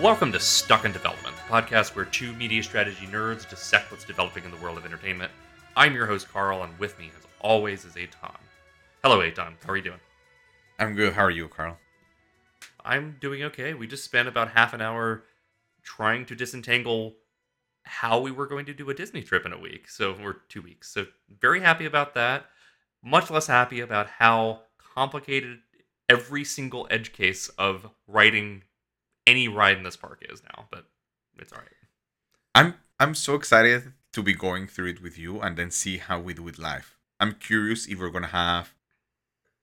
Welcome to Stuck in Development, the podcast where two media strategy nerds dissect what's developing in the world of entertainment. I'm your host, Carl, and with me, as always, is Eitan. Hello, Eitan. How are you doing? I'm good. How are you, Carl? I'm doing okay. We just spent about half an hour trying to disentangle how we were going to do a Disney trip in a week. So we're two weeks. So very happy about that. Much less happy about how complicated every single edge case of writing any ride in this park is now, but it's all right. I'm I'm so excited to be going through it with you and then see how we do it live. I'm curious if we're gonna have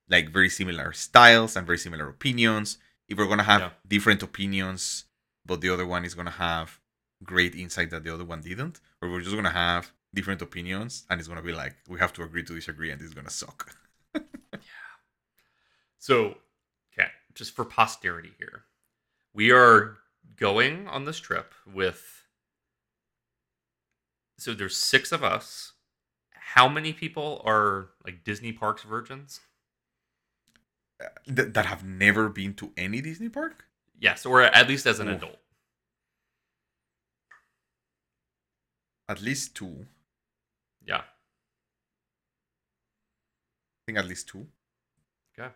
like very similar styles and very similar opinions. If we're gonna have Yeah. different opinions, but the other one is gonna have great insight that the other one didn't, or we're just gonna have different opinions and it's gonna be like we have to agree to disagree and it's gonna suck. Yeah. So, okay, just for posterity here, we are going on this trip with. So there's six of us. How many people are like Disney Parks virgins? Uh, th- that have never been to any Disney park. Yes, or at least as an Oof. adult. At least two. Yeah. I think at least two. Okay.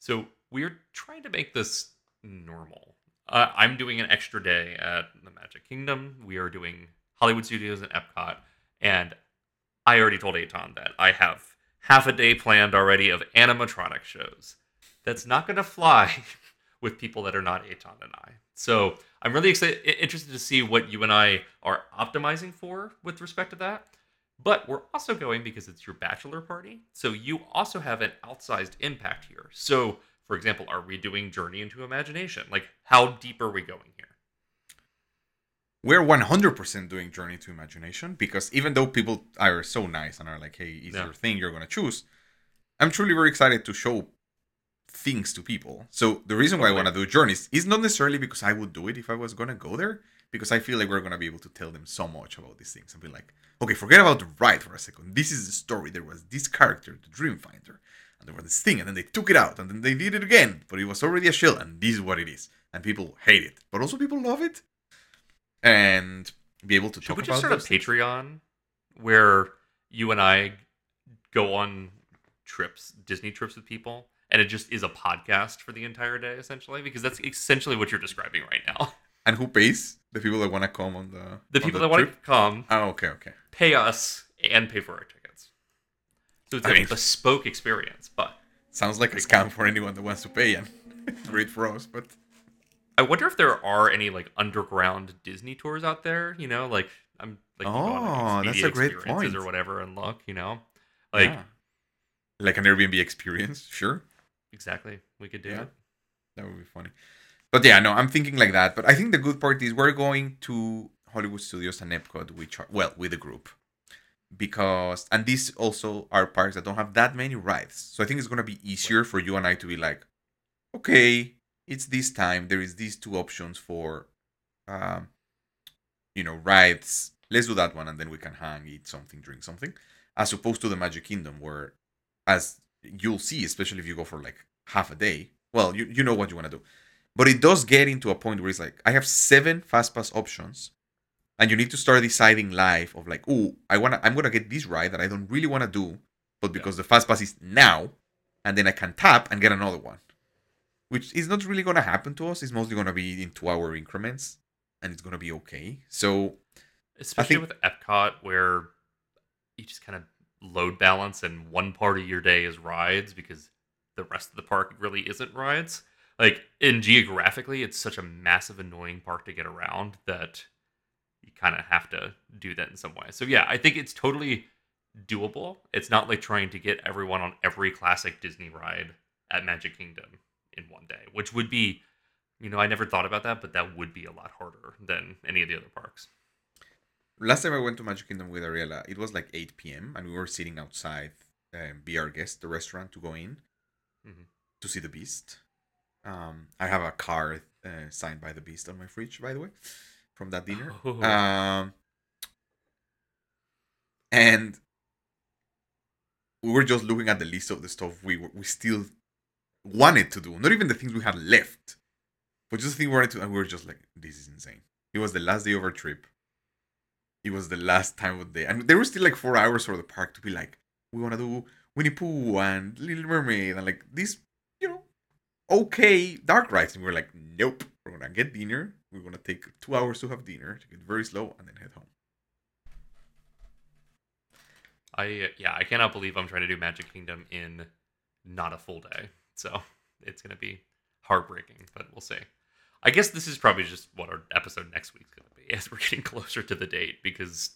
So we're trying to make this normal. Uh, I'm doing an extra day at the Magic Kingdom. We are doing Hollywood Studios and Epcot, and I already told Eitan that I have half a day planned already of animatronic shows. That's not going to fly with people that are not Eitan and I. So I'm really excited, interested to see what you and I are optimizing for with respect to that. But we're also going because it's your bachelor party. So you also have an outsized impact here. So, for example, are we doing Journey into Imagination? Like, how deep are we going here? We're 100% doing Journey to Imagination because even though people are so nice and are like, hey, it's Yeah. your thing, you're going to choose, I'm truly very excited to show things to people. So the reason why I want to do Journeys is not necessarily because I would do it if I was going to go there, because I feel like we're going to be able to tell them so much about these things and be like, okay, forget about the ride for a second. This is the story. There was this character, the Dream Finder, and there was this thing, and then they took it out, and then they did it again, but it was already a shell, and this is what it is. And people hate it, but also people love it. And be able to Should talk we about just start a things. Patreon where you and I go on trips, Disney trips with people, and it just is a podcast for the entire day, essentially? Because that's essentially what you're describing right now. And who pays? The people that want to come on the The people the that want to come Oh, okay, okay. pay us and pay for our tickets. So it's I a mean- bespoke experience, but Sounds like a scam for anyone that wants to pay, and great for us. But I wonder if there are any like underground Disney tours out there. You know, like I'm like you go on, Oh, that's a great experiences point. or whatever and look. You know, like yeah. like an Airbnb experience, sure, exactly, we could do Yeah. it. that would be funny. But yeah, no, I'm thinking like that. But I think the good part is we're going to Hollywood Studios and Epcot, which are well with a group, because and these also are parks that don't have that many rides. So I think it's gonna be easier for you and I to be like, okay, it's this time. There is these two options for, um, you know, rides. Let's do that one, and then we can hang, eat something, drink something, as opposed to the Magic Kingdom, where, as you'll see, especially if you go for like half a day. Well, you you know what you want to do, but it does get into a point where it's like I have seven fast pass options, and you need to start deciding live of like, oh, I wanna, I'm gonna get this ride that I don't really want to do, but because the fast pass is now, and then I can tap and get another one, which is not really gonna happen to us. It's mostly gonna be in two hour increments, and it's gonna be okay. So Especially think- with Epcot, where you just kind of load balance, and one part of your day is rides because the rest of the park really isn't rides. Like, in geographically, it's such a massive, annoying park to get around that you kind of have to do that in some way. So, yeah, I think it's totally doable. It's not like trying to get everyone on every classic Disney ride at Magic Kingdom in one day, which would be, you know, I never thought about that, but that would be a lot harder than any of the other parks. last time I went to Magic Kingdom with Ariela, it was like 8 p.m. and we were sitting outside, um, be our guest, the restaurant to go in Mhm. to see the Beast. Um, I have a card uh, signed by the Beast on my fridge, by the way, from that dinner. Oh. Um, and we were just looking at the list of the stuff we were, we still wanted to do, not even the things we had left. But just think we're to, and we were just like, this is insane. It was the last day of our trip. It was the last time of the day, and there were still like four hours for the park to be like, we want to do Winnie Pooh and Little Mermaid and like these, you know, okay dark rides. And we were like, nope, we're gonna get dinner. We're gonna take two hours to have dinner, take it very slow, and then head home. I uh, yeah, I cannot believe I'm trying to do Magic Kingdom in not a full day. So it's gonna be heartbreaking, but we'll see. I guess this is probably just what our episode next week's gonna be as we're getting closer to the date because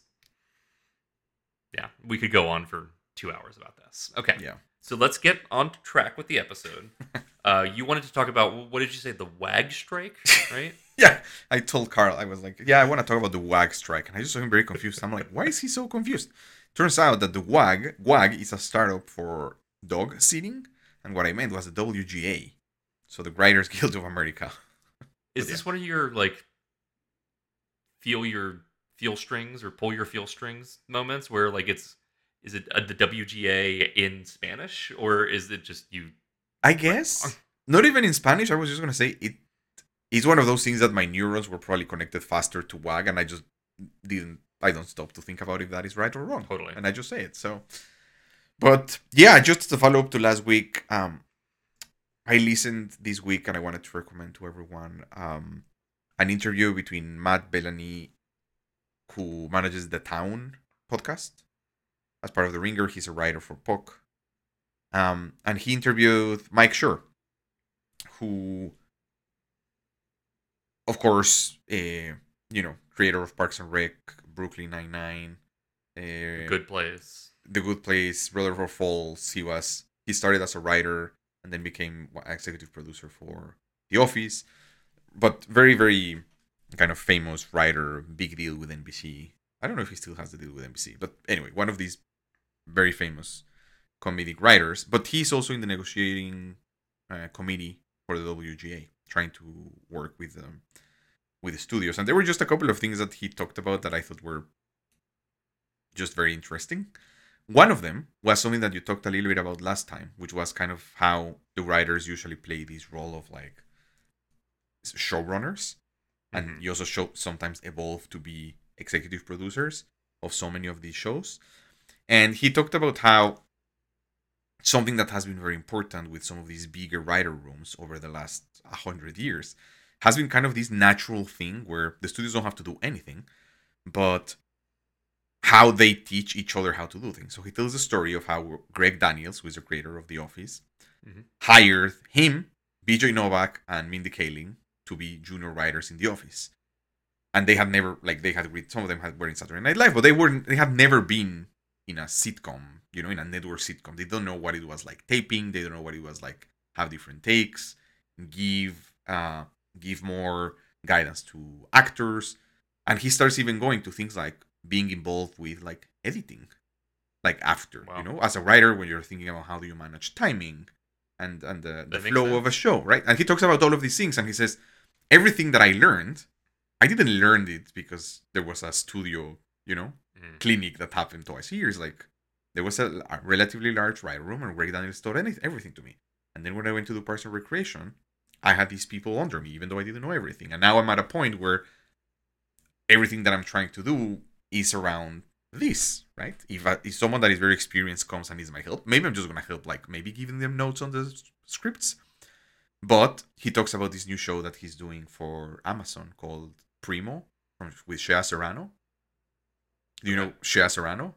yeah, we could go on for two hours about this. Okay. Yeah. So let's get on track with the episode. uh, you wanted to talk about what did you say? The WAG strike, right? yeah. I told Carl, I was like, yeah, I want to talk about the WAG strike, and I just saw him very confused. I'm like, why is he so confused? Turns out that the WAG WAG is a startup for dog sitting, and what I meant was the WGA, so the Writers Guild of America. Is this one of your like feel your feel strings or pull your feel strings moments where like it's is it uh, the WGA in Spanish or is it just you? I guess not even in Spanish. I was just gonna say it. It's one of those things that my neurons were probably connected faster to WAG, and I just didn't. I don't stop to think about if that is right or wrong. Totally. And I just say it. So, but yeah, just to follow up to last week, um, I listened this week, and I wanted to recommend to everyone um, an interview between Matt Belloni, who manages the Town podcast as part of the Ringer. He's a writer for Puck. Um, and he interviewed Mike Schur, who, of course, uh, you know, creator of Parks and Rec, Brooklyn Nine Nine, uh, Good Place, The Good Place, Rutherford Falls. He was he started as a writer and then became executive producer for The Office, but very very kind of famous writer, big deal with NBC. I don't know if he still has the deal with NBC, but anyway, one of these very famous comedic writers, but he's also in the negotiating uh, committee for the WGA, trying to work with them with the studios. And there were just a couple of things that he talked about that I thought were just very interesting. One of them was something that you talked a little bit about last time, which was kind of how the writers usually play this role of like showrunners, and Mhm. you also show sometimes evolve to be executive producers of so many of these shows. And he talked about how something that has been very important with some of these bigger writer rooms over the last 100 years has been kind of this natural thing where the studios don't have to do anything, but how they teach each other how to do things. So he tells the story of how Greg Daniels, who is the creator of The Office, Mhm. hired him, BJ Novak, and Mindy Kaling to be junior writers in The Office. And they had never like they had read some of them had were in Saturday Night Live, but they weren't they have never been in a sitcom, you know, in a network sitcom. They don't know what it was like taping, they don't know what it was like have different takes, give uh give more guidance to actors. And he starts even going to things like being involved with like editing. Like after, Wow. you know, as a writer when you're thinking about how do you manage timing and and the, the flow of a show, right? And he talks about all of these things and he says everything that I learned, I didn't learn it because there was a studio, you know, Mhm. clinic that happened twice a year. It's like there was a, a relatively large writer room and Greg Daniels taught any, everything to me. And then when I went to do Parks Recreation, I had these people under me, even though I didn't know everything. And now I'm at a point where everything that I'm trying to do is around this, right? If, I, if someone that is very experienced comes and needs my help, maybe I'm just gonna help, like maybe giving them notes on the scripts. But he talks about this new show that he's doing for Amazon called Primo with Shea Serrano. Do you know Shea Serrano?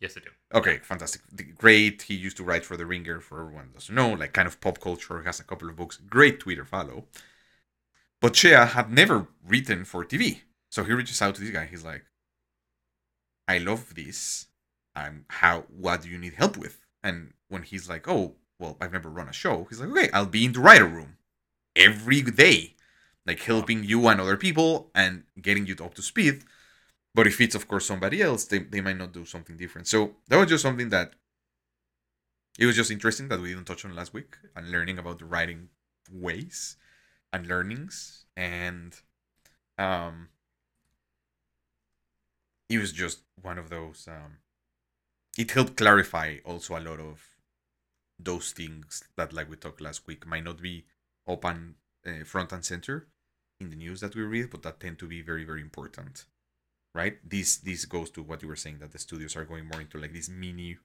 Yes, I do. Okay, fantastic. Great. He used to write for The Ringer, for everyone who doesn't know, like kind of pop culture, has a couple of books. Great Twitter follow. But Shea had never written for TV. So he reaches out to this guy. He's like, I love this. I'm how what do you need help with? And when he's like, Oh, well, I've never run a show, he's like, Okay, I'll be in the writer room every day. Like helping you and other people and getting you up to speed. But if it's of course somebody else, they, they might not do something different. So that was just something that it was just interesting that we didn't touch on last week and learning about the writing ways and learnings and um it was just one of those um it helped clarify also a lot of those things that like we talked last week might not be open uh, front and center in the news that we read, but that tend to be very very important, right? This this goes to what you were saying that the studios are going more into like these mini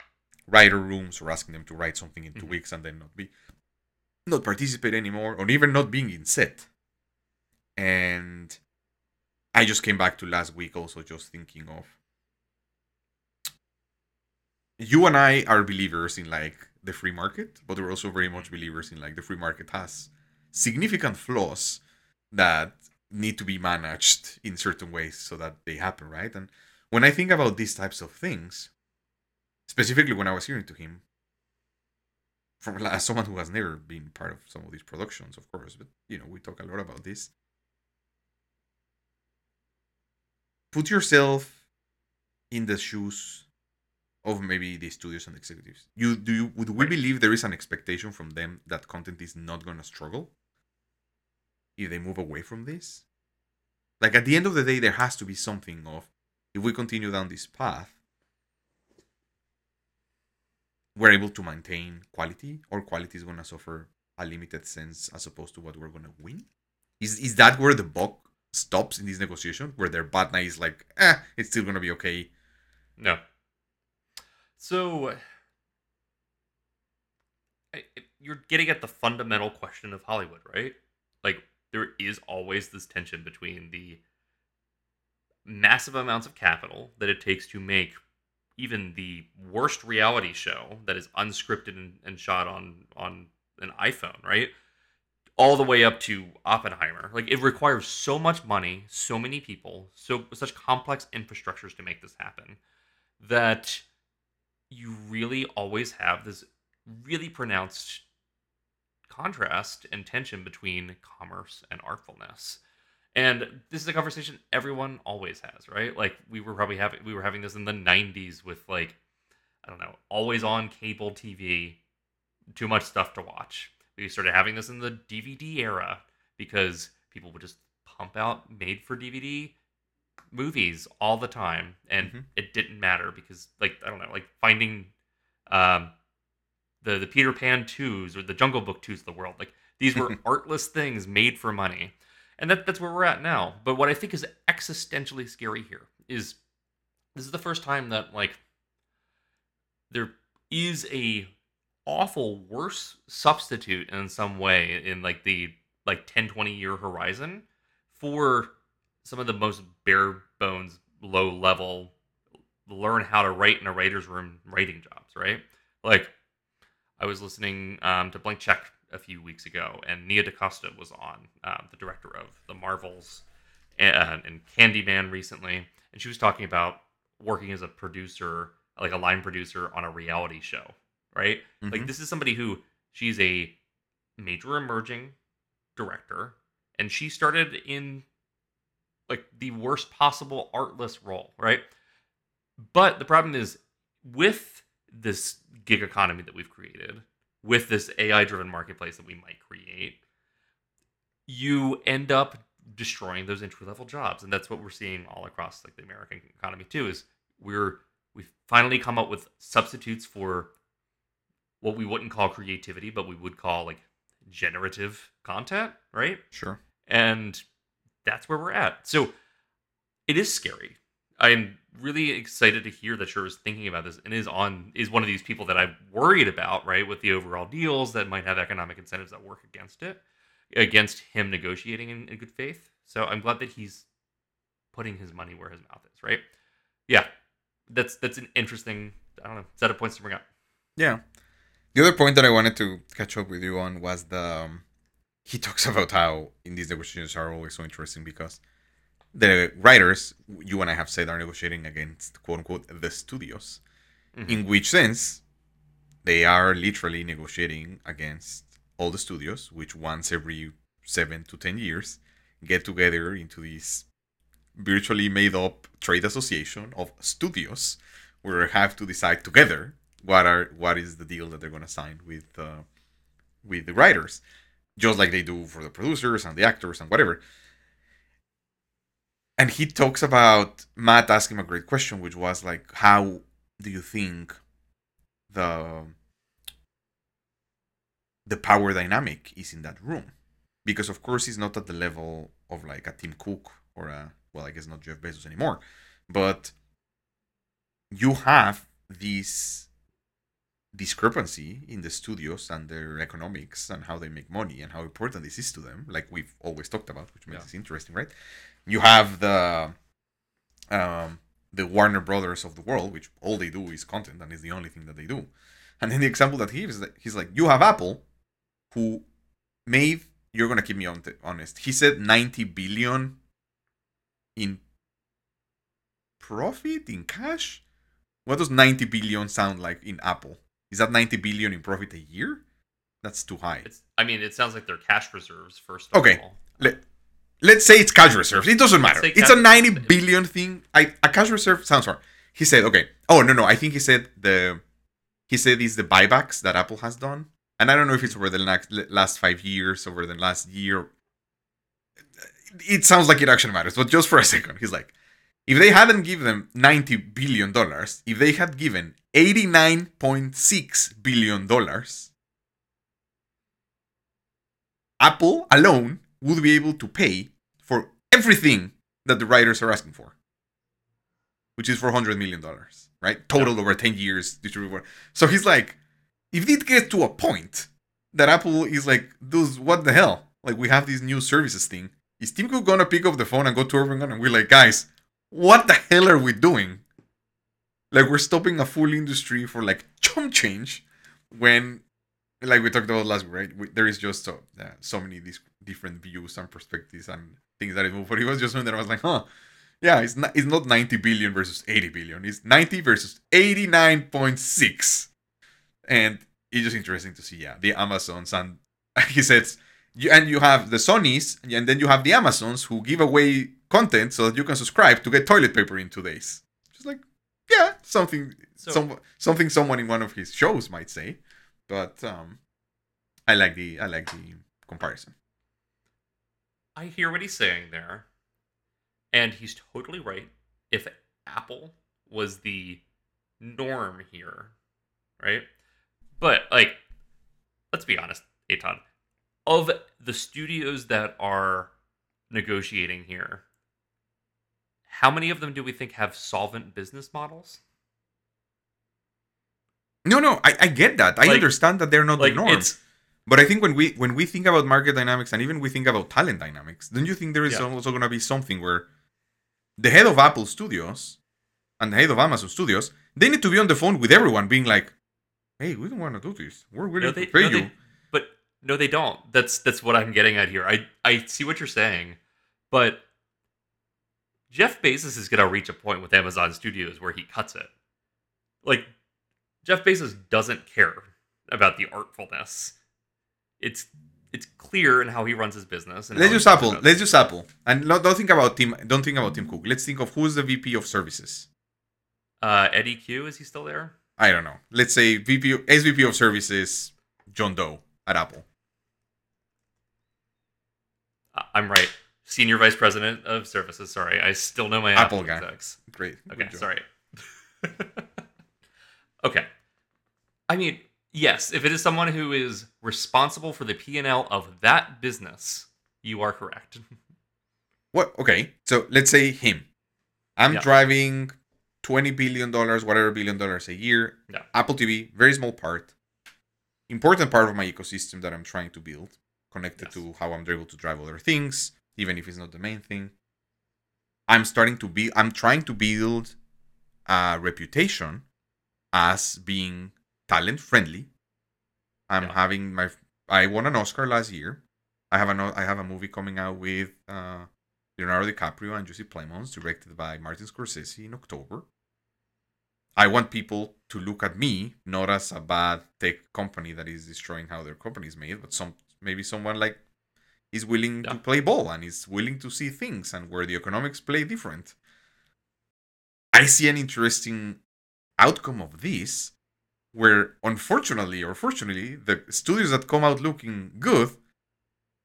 writer rooms or asking them to write something in 2 Mhm. weeks and then not be not participate anymore or even not being in set. And I just came back to last week also just thinking of you and I are believers in like the free market, but we're also very much believers in like the free market has significant flaws that need to be managed in certain ways so that they happen, right? And when I think about these types of things, specifically when I was hearing to him, from as someone who has never been part of some of these productions, of course, but you know, we talk a lot about this. Put yourself in the shoes of maybe the studios and executives. You do you would we believe there is an expectation from them that content is not gonna struggle if they move away from this? Like at the end of the day, there has to be something of if we continue down this path, we're able to maintain quality, or quality is gonna suffer a limited sense as opposed to what we're gonna win. Is is that where the buck stops in this negotiation, where their bad night is like, eh, it's still gonna be okay? No. So you're getting at the fundamental question of Hollywood, right? Like there is always this tension between the massive amounts of capital that it takes to make even the worst reality show that is unscripted and, and shot on on an iPhone, right? All the way up to Oppenheimer. Like it requires so much money, so many people, so such complex infrastructures to make this happen that you really always have this really pronounced contrast and tension between commerce and artfulness. And this is a conversation everyone always has, right? Like we were probably having we were having this in the 90s with like I don't know, always on cable TV, too much stuff to watch. We started having this in the DVD era because people would just pump out made for DVD movies all the time and Mhm. it didn't matter because like I don't know, like finding um the the Peter Pan 2s or the Jungle Book 2s of the world. Like these were artless things made for money. And that that's where we're at now. But what I think is existentially scary here is this is the first time that like there is a awful worse substitute in some way in like the like 10 20 year horizon for some of the most bare bones low level learn how to write in a writer's room writing jobs right like i was listening um, to blank check a few weeks ago and nia dacosta was on um, the director of the marvels and, and candyman recently and she was talking about working as a producer like a line producer on a reality show right like Mhm. this is somebody who she's a major emerging director and she started in like the worst possible artless role, right? But the problem is with this gig economy that we've created, with this AI driven marketplace that we might create, you end up destroying those entry level jobs. And that's what we're seeing all across like the American economy too, is we're we've finally come up with substitutes for what we wouldn't call creativity, but we would call like generative content, right? Sure. and that's where we're at. So it is scary. I'm really excited to hear that is thinking about this and is on is one of these people that I'm worried about, right, with the overall deals that might have economic incentives that work against it, against him negotiating in, in good faith. So I'm glad that he's putting his money where his mouth is, right? Yeah, that's that's an interesting I don't know set of points to bring up. Yeah. The other point that I wanted to catch up with you on was the um, he talks about how in these negotiations are always so interesting because the writers you and I have said are negotiating against quote unquote the studios. Mhm. In which sense they are literally negotiating against all the studios, which once every seven to ten years get together into this virtually made up trade association of studios where they have to decide together what are what is the deal that they're going to sign with uh, with the writers just like they do for the producers and the actors and whatever and he talks about matt asked him a great question which was like how do you think the the power dynamic is in that room because of course he's not at the level of like a Tim Cook or a well, I guess not Jeff Bezos anymore, but you have this discrepancy in the studios and their economics and how they make money and how important this is to them, like we've always talked about, which makes Yeah. it interesting, right? You have the um, the Warner Brothers of the world, which all they do is content and is the only thing that they do. And then the example that he gives, is that he's like, you have Apple, who made. You're gonna keep me on honest. He said 90 billion in profit in cash. What does 90 billion sound like in Apple? Is that 90 billion in profit a year? That's too high. It's. I mean, it sounds like they're cash reserves first. Of Okay. all. Let, let's say it's cash reserves. It doesn't matter. It's a cash- 90 billion thing. I, a cash reserve sounds hard. He said, okay. Oh, no, no. I think he said the. He said it's the buybacks that Apple has done. And I don't know if it's over the next, last five years, over the last year. It sounds like it actually matters, but just for a second, he's like, if they hadn't given them 90 billion dollars, if they had given 89.6 billion dollars, Apple alone would be able to pay for everything that the writers are asking for, which is 400 million dollars, right? Total over 10 years distributed. So he's like, if it gets to a point that Apple is like, dude, what the hell? Like we have this new services thing. Is Tim Cook gonna pick up the phone and go to everyone and we're like, guys, what the hell are we doing? Like we're stopping a full industry for like chump change when like we talked about last week, right? We, there is just so, uh, so many these different views and perspectives and things that it move. But it was just one that I was like, huh, yeah, it's not it's not 90 billion versus 80 billion. It's 90 versus 89.6, and it's just interesting to see, yeah, the Amazons and he says, you, and you have the Sonys, and then you have the Amazons who give away content so that you can subscribe to get toilet paper in two days. Just like, yeah, something, So- some, something someone in one of his shows might say but um i like the i like the comparison I hear what he's saying there, and he's totally right. If Apple was the norm here, right? But like, let's be honest, Eitan, of the studios that are negotiating here, how many of them do we think have solvent business models? No no i, I get that i Like- understand that they're not Like the norm but i think when we when we think about market dynamics and even we think about talent dynamics don't you think there is Yeah. also going to be something where the head of apple studios and the head of amazon studios they need to be on the phone with everyone being like hey we don't want to do this we're willing no, they, to pay no, you they- but no, they don't. That's that's what I'm getting at here. I I see what you're saying, but Jeff Bezos is gonna reach a point with Amazon Studios where he cuts it. Like Jeff Bezos doesn't care about the artfulness. It's it's clear in how he runs his business. And let's use apple let's use apple and no, don't think about tim don't think about tim cook let's think of who's the vp of services Uh, Eddy Cue is he still there? I don't know. Let's say VP SVP of services John Doe at Apple. I'm right. Senior Vice President of Services. Sorry, I still know my Apple Apple, guy. Great. Okay, sorry. okay. I mean, yes, if it is someone who is responsible for the P&L of that business, you are correct. What? Okay. So let's say him. I'm Yeah. driving twenty billion dollars, whatever billion dollars a year. Yeah. Apple TV, very small part. Important part of my ecosystem that I'm trying to build, connected Yes. to how I'm able to drive other things, even if it's not the main thing. I'm starting to be. I'm trying to build a reputation as being talent friendly. I'm Yeah. having my. I won an Oscar last year. I have an. I have a movie coming out with uh, Leonardo DiCaprio and Jesse Plemons, directed by Martin Scorsese in October. I want people to look at me not as a bad tech company that is destroying how their company is made, but some maybe someone like is willing to play ball and is willing to see things and where the economics play different. I see an interesting outcome of this where unfortunately or fortunately the studios that come out looking good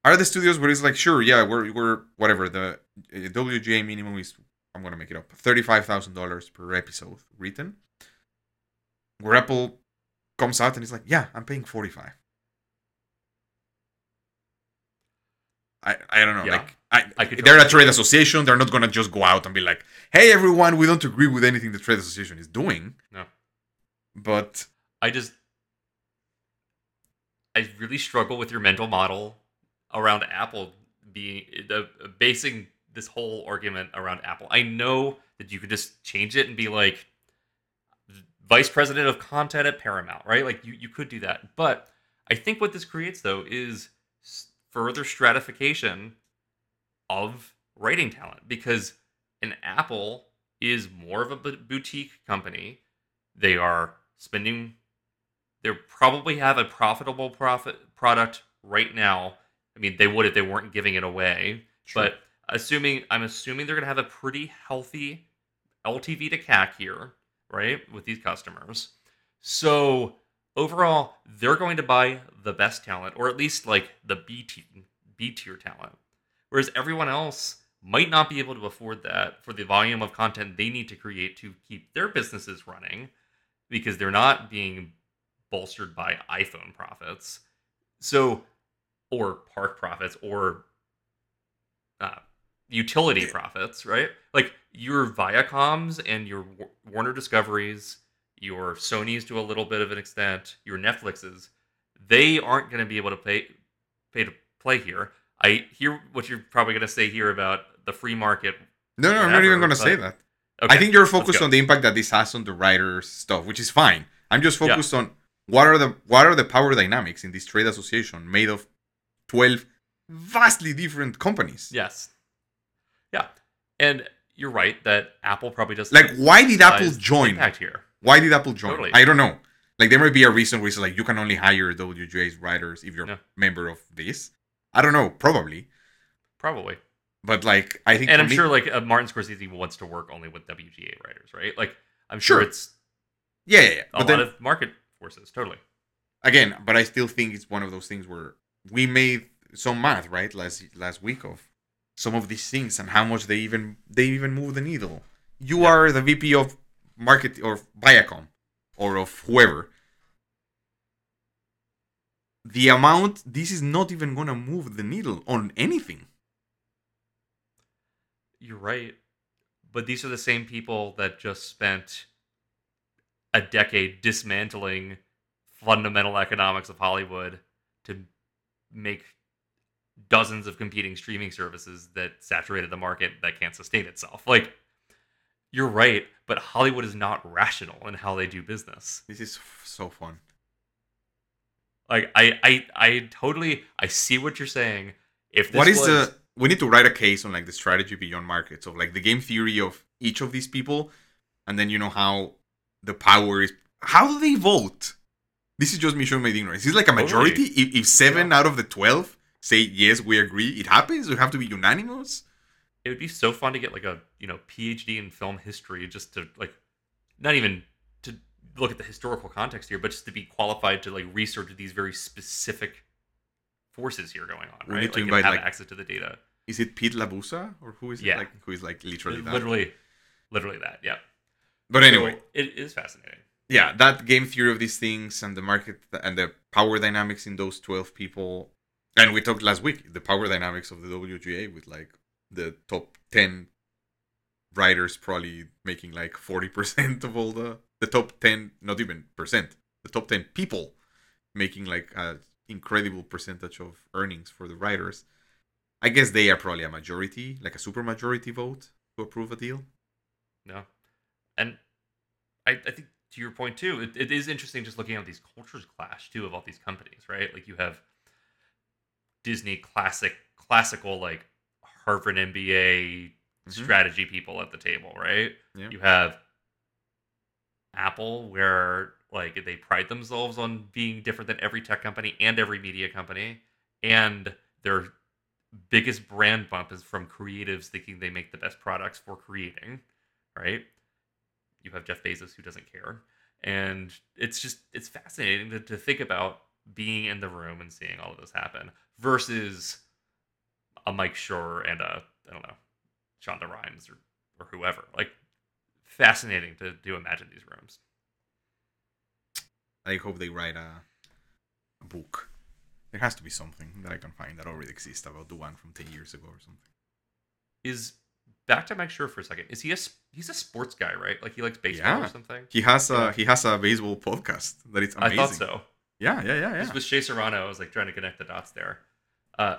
are the studios where it's like sure yeah we're, we're whatever the uh, wga minimum is i'm gonna make it up $35000 per episode written where apple comes out and it's like yeah i'm paying 45 I, I don't know. Yeah. Like I, I could they're a trade association. They're not gonna just go out and be like, "Hey, everyone, we don't agree with anything the trade association is doing." No. But I just I really struggle with your mental model around Apple being the basing this whole argument around Apple. I know that you could just change it and be like vice president of content at Paramount, right? Like you you could do that. But I think what this creates though is further stratification of writing talent because an Apple is more of a boutique company. They are spending they probably have a profitable profit product right now. I mean, they would if they weren't giving it away. But assuming I'm assuming they're going to have a pretty healthy LTV to CAC here, right, with these customers. So overall, they're going to buy the best talent, or at least like the B tier, B tier talent, whereas everyone else might not be able to afford that for the volume of content they need to create to keep their businesses running, because they're not being bolstered by iPhone profits. So, or park profits, or uh, utility profits, right? Like your Viacoms and your Warner Discoveries, your Sony's to a little bit of an extent, your Netflix's, they aren't going to be able to pay pay to play here. I hear what you're probably going to say here about the free market. no, no, I'm not even gonna say that. Okay, I think you're focused on the impact that this has on the writers stuff, which is fine. I'm just Yeah. focused on what are the what are the power dynamics in this trade association made of twelve vastly different companies. yes, yeah, and you're right that Apple probably doesn't Like, why did Apple join? impact here. Why did Apple join? Totally. I don't know. Like there might be a reason where it's like you can only hire WGA's writers if you're Yeah. a member of this. I don't know, probably. Probably. But like I think and I'm me- sure like uh, Martin Scorsese wants to work only with WGA writers, right? Like I'm sure, Sure. it's Yeah, yeah, yeah. a But lot then of market totally. again, but I still think it's one of those things where we made some math, right, last last week of some of these things and how much they even they even move the needle. You Yeah. are the VP of market or Viacom or of whoever. The amount this is not even gonna move the needle on anything. You're right. But these are the same people that just spent a decade dismantling fundamental economics of Hollywood to make dozens of competing streaming services that saturated the market that can't sustain itself. Like you're right, but Hollywood is not rational in how they do business. This is so fun. Like I, I, I totally, I see what you're saying. If this what is was, the we need to write a case on like the strategy beyond markets of like the game theory of each of these people and then you know how the power is how do they vote this is just me showing my ignorance is like a Totally. majority if, if seven Yeah. out of the 12 say yes we agree it happens we have to be unanimous it would be so fun to get like a you know PhD in film history just to like not even to look at the historical context here, but just to be qualified to like research these very specific forces here going on, We right? need to like, invite, have like, access to the data. is it pete labusa or who is it Yeah. like who is like literally that Literally, literally that. Yeah. But anyway So it is fascinating. yeah, that game theory of these things and the market and the power dynamics in those 12 people. And we talked last week the power dynamics of the WGA with like the top 10 writers probably making like 40% of all the the top 10 not even percent the top 10 people making like an incredible percentage of earnings for the writers i guess they are probably a majority like a super majority vote to approve a deal No. And I, I think to your point too, it, it is interesting just looking at these cultures clash too of all these companies, right? Like you have Disney classic classical like Harvard MBA Mhm. strategy people at the table, right? Yeah. You have Apple where like they pride themselves on being different than every tech company and every media company and their biggest brand bump is from creatives thinking they make the best products for creating, right? You have Jeff Bezos who doesn't care. And it's just it's fascinating to, to think about being in the room and seeing all of this happen versus a Mike Schur and a I don't know Shonda Rhimes or or whoever. Like fascinating to to imagine these rooms. I hope they write a, a book There has to be something that I can find that already exists about the one from ten years ago or something. Is back to Mike Schur for a second. Is he a he's a sports guy, right? Like he likes baseball Yeah. or something. He has a he has a baseball podcast that is I amazing. I thought so. Yeah, yeah, yeah, yeah. With Shea Serrano, I was like trying to connect the dots there. Uh,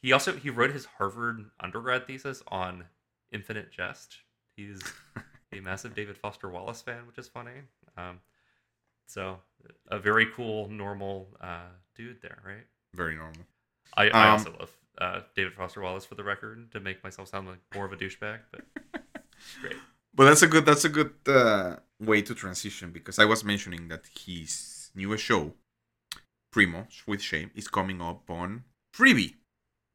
he also he wrote his Harvard undergrad thesis on Infinite Jest. He's a massive David Foster Wallace fan, which is funny. Um, so a very cool, normal uh, dude there, right? Very normal. I, I Um, also love uh, David Foster Wallace for the record to make myself sound like more of a douchebag, but great. But that's a good that's a good uh, way to transition because I was mentioning that his newest show, Primo with Shame, is coming up on Freevee,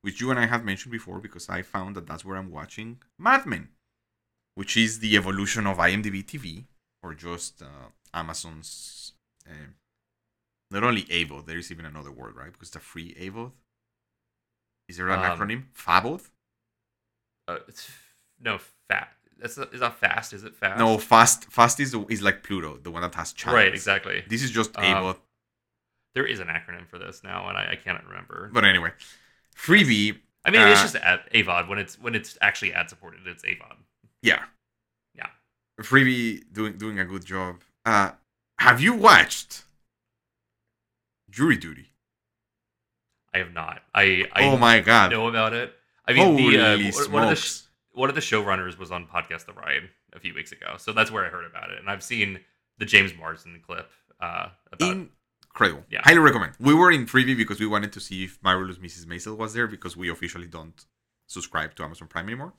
which you and I have mentioned before because I found that that's where I'm watching Mad Men, which is the evolution of IMDb TV or just uh, Amazon's. Uh, not only AVOD, there is even another word, right? Because it's a free AVOD. Is there an Um, acronym? FABOD? Uh, it's, no, fat. That's not, is that fast? Is it fast? No, Fast. Fast is, is like Pluto, the one that has channels. Right, exactly. This is just Um, AVOD. There is an acronym for this now, and I, I cannot remember. But anyway, Freevee, I mean, it's uh, just ad, AVOD when it's when it's actually ad supported. It's AVOD. yeah, Yeah. Freevee doing doing a good job. Uh, have you watched Jury Duty? I have not. I I oh my god! know about it. I mean, Holy the uh, one of the sh- one of the showrunners was on podcast The Ride a few weeks ago, so that's where I heard about it. And I've seen the James Marsden clip uh, about. Incredible. Yeah. Highly recommend. We were in Freevee because we wanted to see if Marvelous Mrs. Maisel was there because we officially don't subscribe to Amazon Prime anymore.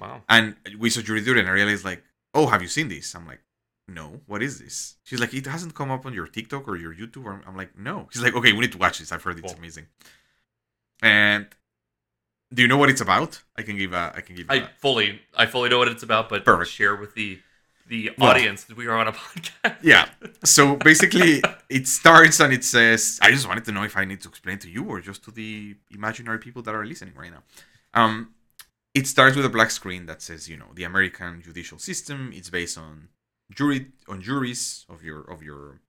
wow. And we saw Jury Duty and I realized like, oh, have you seen this? I'm like, no. What is this? She's like, it hasn't come up on your TikTok or your YouTube. Or I'm like, no. She's like, okay, we need to watch this. I've heard it's Cool. amazing. And do you know what it's about? I can give a. I can give. I a, fully I fully know what it's about, but Perfect. share with the the Well- audience that we are on a podcast. yeah. So basically, it starts and it says, I just wanted to know if I need to explain to you or just to the imaginary people that are listening right now. Um, it starts with a black screen that says, you know, the American judicial system. It's based on jury on juries of your of your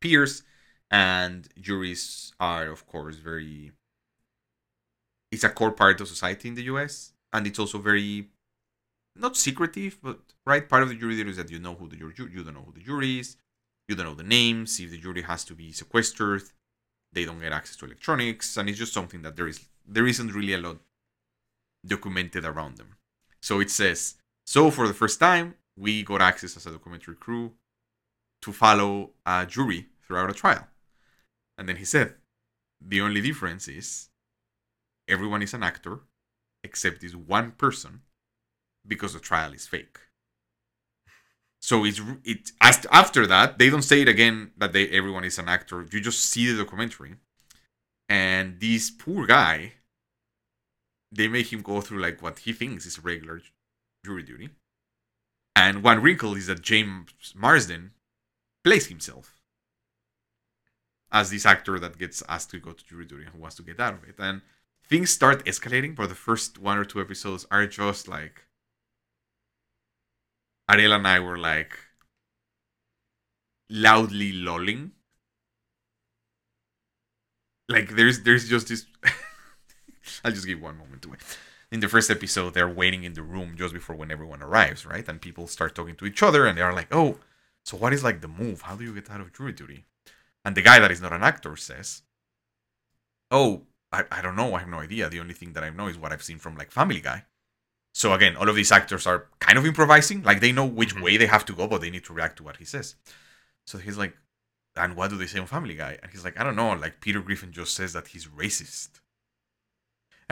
peers, and juries are, of course, very. It's a core part of society in the U.S. and it's also very not secretive, but right part of the jury is that you know who the jury you don't know who the jury is, you don't know the names. If the jury has to be sequestered, they don't get access to electronics, and it's just something that there is there isn't really a lot documented around them. So it says so for the first time we got access as a documentary crew to follow a jury throughout a trial, and then he said the only difference is everyone is an actor except this one person because the trial is fake. So it's it after that they don't say it again that they everyone is an actor. You just see the documentary, and this poor guy, they make him go through like what he thinks is regular jury duty. And one wrinkle is that James Marsden plays himself as this actor that gets asked to go to jury duty and who wants to get out of it. And things start escalating, but the first one or two episodes are just like Ariel and I were like loudly lolling. Like there's there's just this I'll just give one moment to it. In the first episode, they're waiting in the room just before when everyone arrives, right? And people start talking to each other and they are like, Oh, so what is like the move? How do you get out of jury duty? And the guy that is not an actor says, Oh, I, I don't know. I have no idea. The only thing that I know is what I've seen from like Family Guy. So again, all of these actors are kind of improvising. Like they know which Mhm. way they have to go, but they need to react to what he says. So he's like, and what do they say on Family Guy? And he's like, I don't know. Like Peter Griffin just says that he's racist.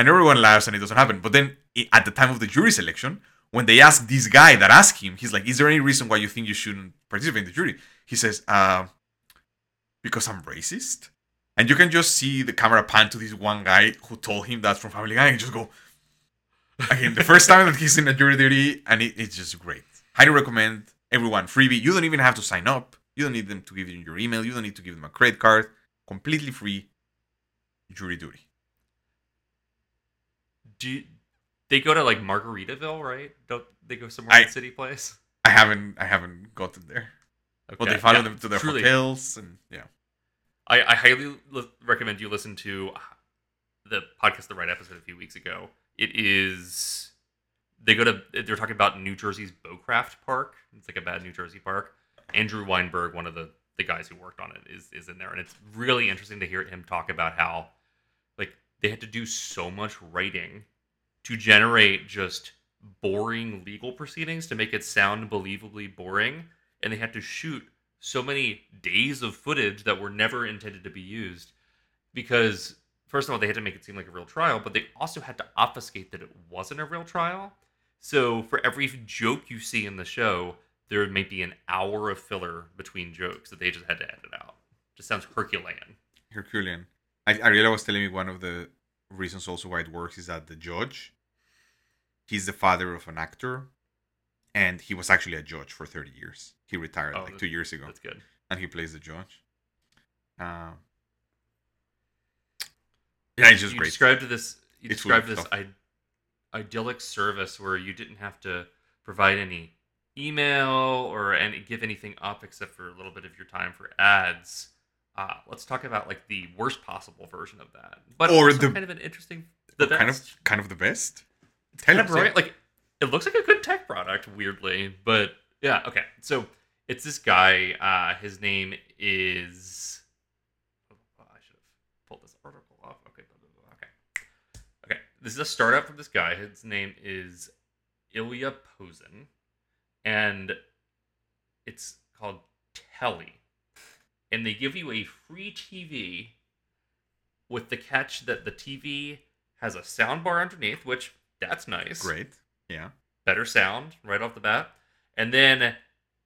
And everyone laughs and it doesn't happen. But then at the time of the jury selection, when they ask this guy that asked him, he's like, Is there any reason why you think you shouldn't participate in the jury? He says, uh, Because I'm racist. And you can just see the camera pan to this one guy who told him that from Family Guy and just go, Again, the first time that he's in a jury duty, and it, it's just great. Highly recommend everyone Freevee. You don't even have to sign up. You don't need them to give you your email. You don't need to give them a credit card. Completely free jury duty. Do you, they go to like Margaritaville, Ride? Don't they go somewhere I- in City Place? I haven't I haven't gotten there. Okay. they follow Yeah, them to their truly. hotels and yeah. I, I highly li- recommend you listen to the podcast, the right episode a few weeks ago. It is they go to they're talking about New Jersey's Bowcraft Park. It's like a bad New Jersey park. Andrew Weinberg, one of the the guys who worked on it, is is in there, and it's really interesting to hear him talk about how like they had to do so much writing to generate just boring legal proceedings to make it sound believably boring, and they had to shoot so many days of footage that were never intended to be used. Because first of all they had to make it seem like a real trial but they also had to obfuscate that it wasn't a real trial. So for every joke you see in the show there may be an hour of filler between jokes that they just had to edit out. Just sounds herculean. Herculean. I, Ariela was telling me one of the reasons also why it works is that the judge, he's the father of an actor, and he was actually a judge for 30 years. He retired Oh, like two years ago, that's good and he plays the judge. Uh, yeah, it's just you great. described this you It's described this stuff. I- idyllic service where you didn't have to provide any email or any give anything up except for a little bit of your time for ads uh, let's talk about like the worst possible version of that but Or the- kind of an interesting the kind of kind of the best. It's kind of right? like it looks like a good tech product weirdly but yeah okay. So it's this guy uh his name is oh, i should have pulled this article off. Okay blah, blah, blah, okay. Okay this is a startup from this guy. His name is Ilya Pozin and it's called telly. And they give you a free tv with the catch that the tv has a sound bar underneath which that's nice Great. Yeah. better sound right off the bat, and then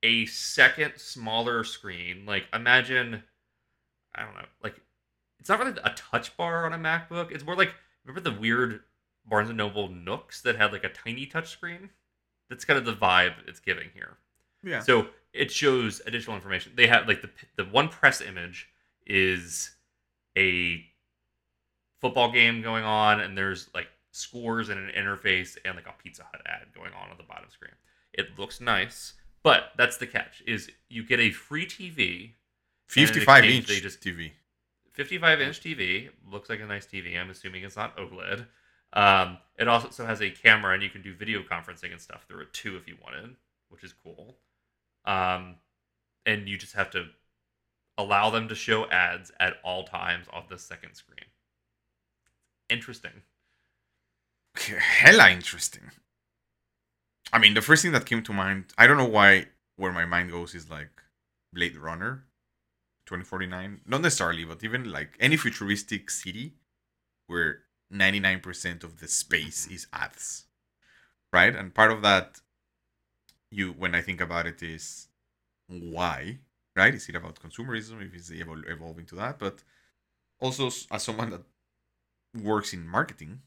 a second smaller screen. Like imagine, I don't know, like it's not really a touch bar on a MacBook. It's more like remember the weird Barnes and Noble Nooks that had like a tiny touch screen. That's kind of the vibe it's giving here. Yeah. So it shows additional information. They have like the the one press image is a football game going on, and there's like scores and an interface and like a Pizza Hut ad going on on the bottom screen. It looks nice, but that's the catch: is you get a free TV, 55 exchange, inch they just- TV. 55 inch TV. Looks like a nice TV. I'm assuming it's not OLED. Um, it also has a camera, and you can do video conferencing and stuff through it too if you wanted, which is cool. Um, and you just have to allow them to show ads at all times on the second screen. Interesting. Hella interesting. I mean, the first thing that came to mind, I don't know why, where my mind goes is like Blade Runner 2049. Not necessarily, but even like any futuristic city where 99% of the space is ads, right? And part of that, you, when I think about it, is why, right? Is it about consumerism? If it's evol- evolving to that, but also as someone that works in marketing,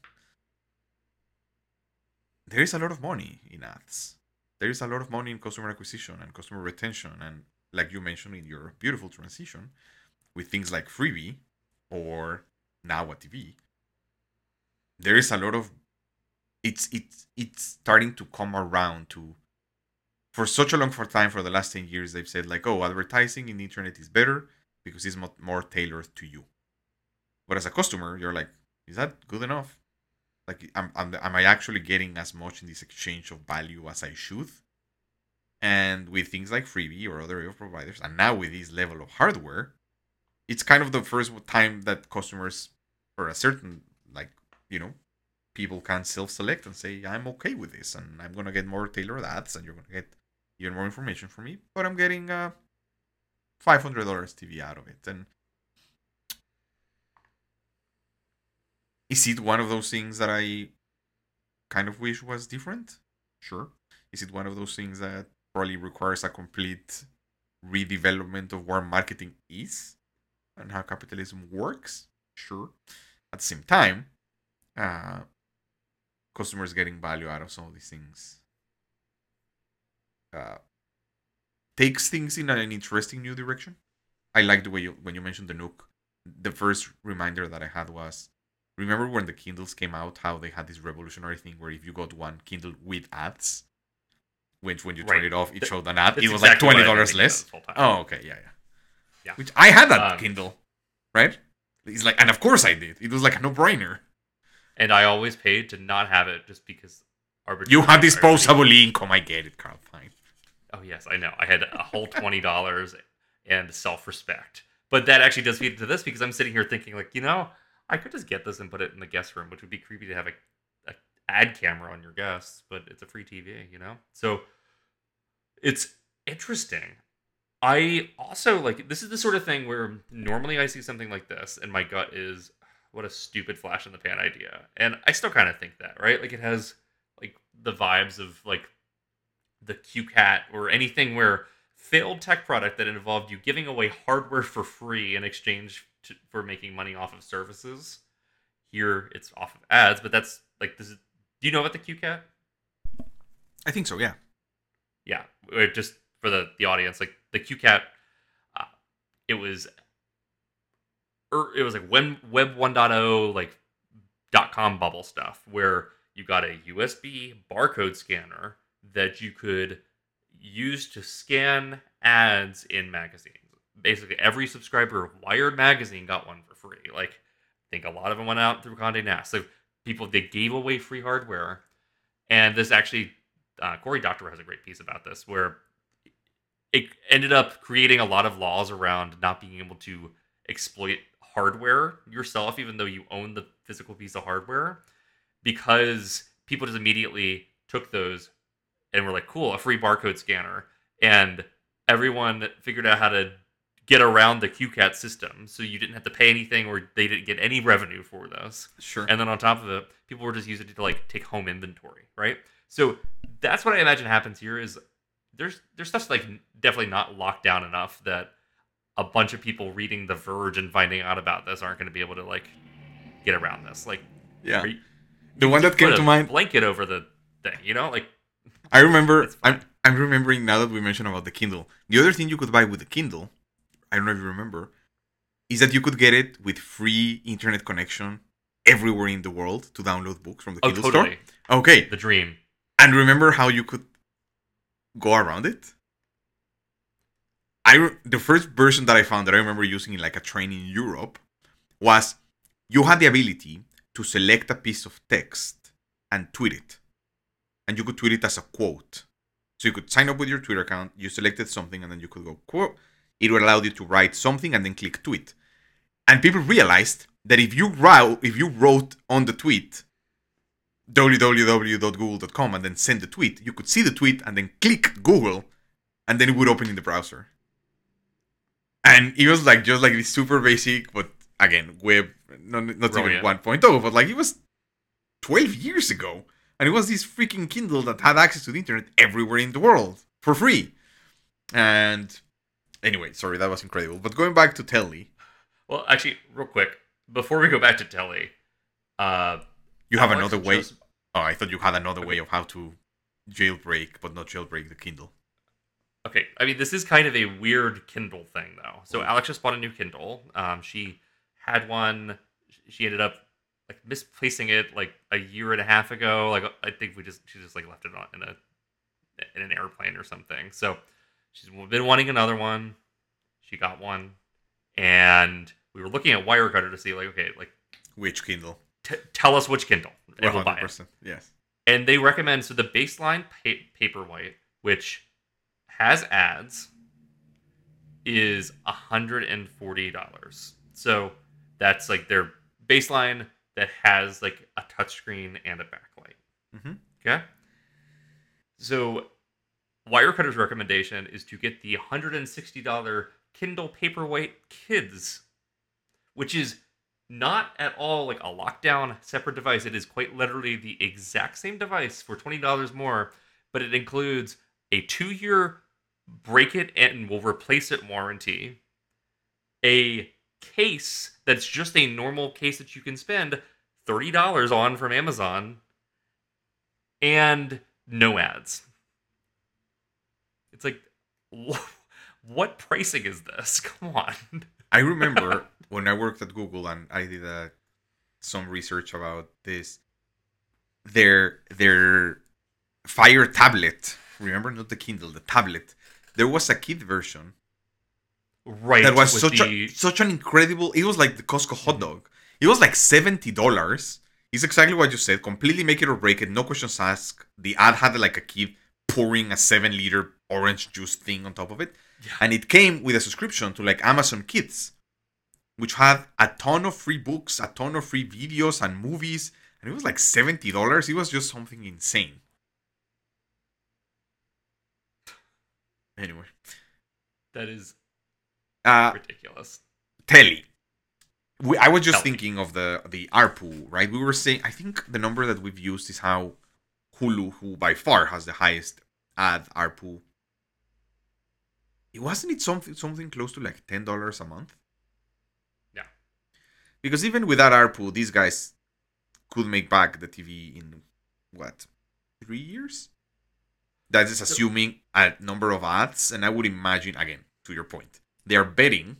there is a lot of money in ads. There is a lot of money in customer acquisition and customer retention, and like you mentioned in your beautiful transition, with things like Freevee or Nawa TV, there is a lot of it's it's it's starting to come around to for such a long for time for the last 10 years they've said like oh advertising in the internet is better because it's mo- more tailored to you. But as a customer you're like is that good enough like am, am, am i actually getting as much in this exchange of value as i should? And with things like Freevee or other providers and now with this level of hardware it's kind of the first time that customers for a certain like you know people can self-select and say i'm okay with this and i'm gonna get more tailored ads and you're gonna get even more information from me but i'm getting uh, a $500 tv out of it. And is it one of those things that i kind of wish was different sure is it one of those things that probably requires a complete redevelopment of what marketing is and how capitalism works sure at the same time uh, customers getting value out of some of these things uh, takes things in an interesting new direction. I like the way you when you mentioned the Nook. The first reminder that I had was remember when the Kindles came out, how they had this revolutionary thing where if you got one Kindle with ads, which when you turn Right. it off, it showed an ad. That's It was exactly like twenty dollars less. this whole time. Oh, okay, yeah, yeah. Yeah. Which I had that Um, Kindle. right? He's like, and of course I did. It was like a no-brainer. And I always paid to not have it just because. You have disposable income. I get it, Carl. Fine. Oh yes, I know. I had a whole twenty dollars and self-respect. But that actually does feed into this because I'm sitting here thinking, like, you know, I could just get this and put it in the guest room, which would be creepy to have a, a ad camera on your guests, but it's a free TV, you know. So it's interesting. I also like this is the sort of thing where normally I see something like this and my gut is what a stupid flash in the pan idea. And I still kind of think that, right? Like it has like the vibes of like the CueCat or anything where failed tech product that involved you giving away hardware for free in exchange to, for making money off of services. Here it's off of ads, but that's like this is do you know about the CueCat? I think so. Yeah. Yeah, uh, just for the the audience, like the CueCat, uh, it was, er, it was like web web 1.0 like dot com bubble stuff where you got a USB barcode scanner that you could use to scan ads in magazines. Basically, every subscriber of Wired magazine got one for free. Like, I think a lot of them went out through Condé Nast. So people they gave away free hardware, and this actually, uh, Cory Doctorow has a great piece about this where it ended up creating a lot of laws around not being able to exploit hardware yourself, even though you own the physical piece of hardware, because people just immediately took those and we're like, cool, a free barcode scanner. And everyone figured out how to get around the CueCat system. So you didn't have to pay anything or they didn't get any revenue for those. Sure. And then on top of it, people were just using it to like take home inventory, right? So that's what I imagine happens here is there's there's stuff's like definitely not locked down enough that a bunch of people reading The Verge and finding out about this aren't going to be able to like get around this. Like, yeah. you- The one that came to a mind. blanket over the thing, you know, like I remember. I'm I'm remembering now that we mentioned about the Kindle. The other thing you could buy with the Kindle, I don't know if you remember, is that you could get it with free internet connection everywhere in the world to download books from the oh, Kindle totally store. Okay, the dream. and remember how you could go around it? I re- the first version that I found that I remember using in like a train in Europe was you had the ability to select a piece of text and tweet it. And you could tweet it as a quote. So you could sign up with your Twitter account, you selected something, and then you could go quote. It would allow you to write something and then click tweet. And people realized that if you wrote if you wrote on the tweet www.google.com and then send the tweet, you could see the tweet and then click Google and then it would open in the browser. And it was like just like this super basic, but again, web not, not even Brilliant. 1.0, but like it was 12 years ago. And it was this freaking Kindle that had access to the internet everywhere in the world for free. And anyway, sorry, that was incredible. But going back to Telly, Well, actually, real quick, before we go back to Telly, uh, you have another way. chose- Oh, I thought you had another way of how to jailbreak, but not jailbreak the Kindle. Okay, I mean this is kind of a weird Kindle thing though. Mm. So Alex just bought a new Kindle. Um, she had one. She ended up like misplacing it like a year and a half ago. Like I think we just she just like left it on in a in an airplane or something. So she's been wanting another one. She got one, and we were looking at Wirecutter to see like okay, like Which Kindle? t- tell us which Kindle and we'll buy it. 100%. Yes. and they recommend so the baseline pa- paperwhite which has ads is $140 so that's like their baseline that has like a touchscreen and a backlight Mm-hmm. okay so wirecutter's recommendation is to get the $160 kindle paperwhite kids which is not at all like a lockdown separate device. It is quite literally the exact same device for twenty dollars more, but it includes a two-year break it and we'll replace it warranty, a case that's just a normal case that you can spend thirty dollars on from Amazon, and no ads. It's like, what pricing is this? Come on. I remember when I worked at Google and I did uh, some research about this. Their their Fire tablet. Remember, not the Kindle, the tablet. There was a kid version right. that was such the, a such an incredible. It was like the Costco hot dog. It was like seventy dollars. It's exactly what you said. Completely make it or break it. No questions asked. The ad had like a kid pouring a seven liter orange juice thing on top of it, Yeah. and it came with a subscription to like Amazon Kids, which had a ton of free books, a ton of free videos and movies, and it was like seventy dollars. It was just something insane. Anyway, that is uh, ridiculous. Telly. We, I was just Telly. thinking of the the ARPU, right? We were saying I think the number that we've used is how Hulu, who by far has the highest ad ARPU, it wasn't it something something close to like ten dollars a month? Yeah. Because even with that ARPU, these guys could make back the TV in what three years? That is assuming a number of ads, and I would imagine again to your point, they are betting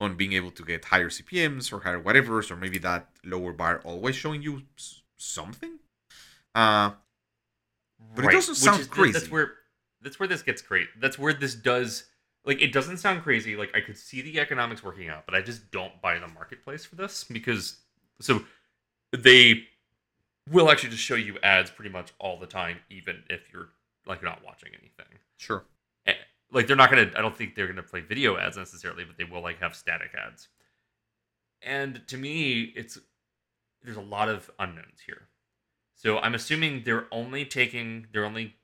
on being able to get higher CPMS or higher whatever's, or maybe that lower bar always showing you something. Uh, But it doesn't which sound is- crazy. That's where that's where this gets great. That's where this does like it doesn't sound crazy. Like I could see the economics working out, but I just don't buy the marketplace for this because so they will actually just show you ads pretty much all the time, even if you're like not watching anything. sure. Like they're not gonna. I don't think they're gonna play video ads necessarily, but they will like have static ads. And to me, it's there's a lot of unknowns here. So I'm assuming they're only taking, they're only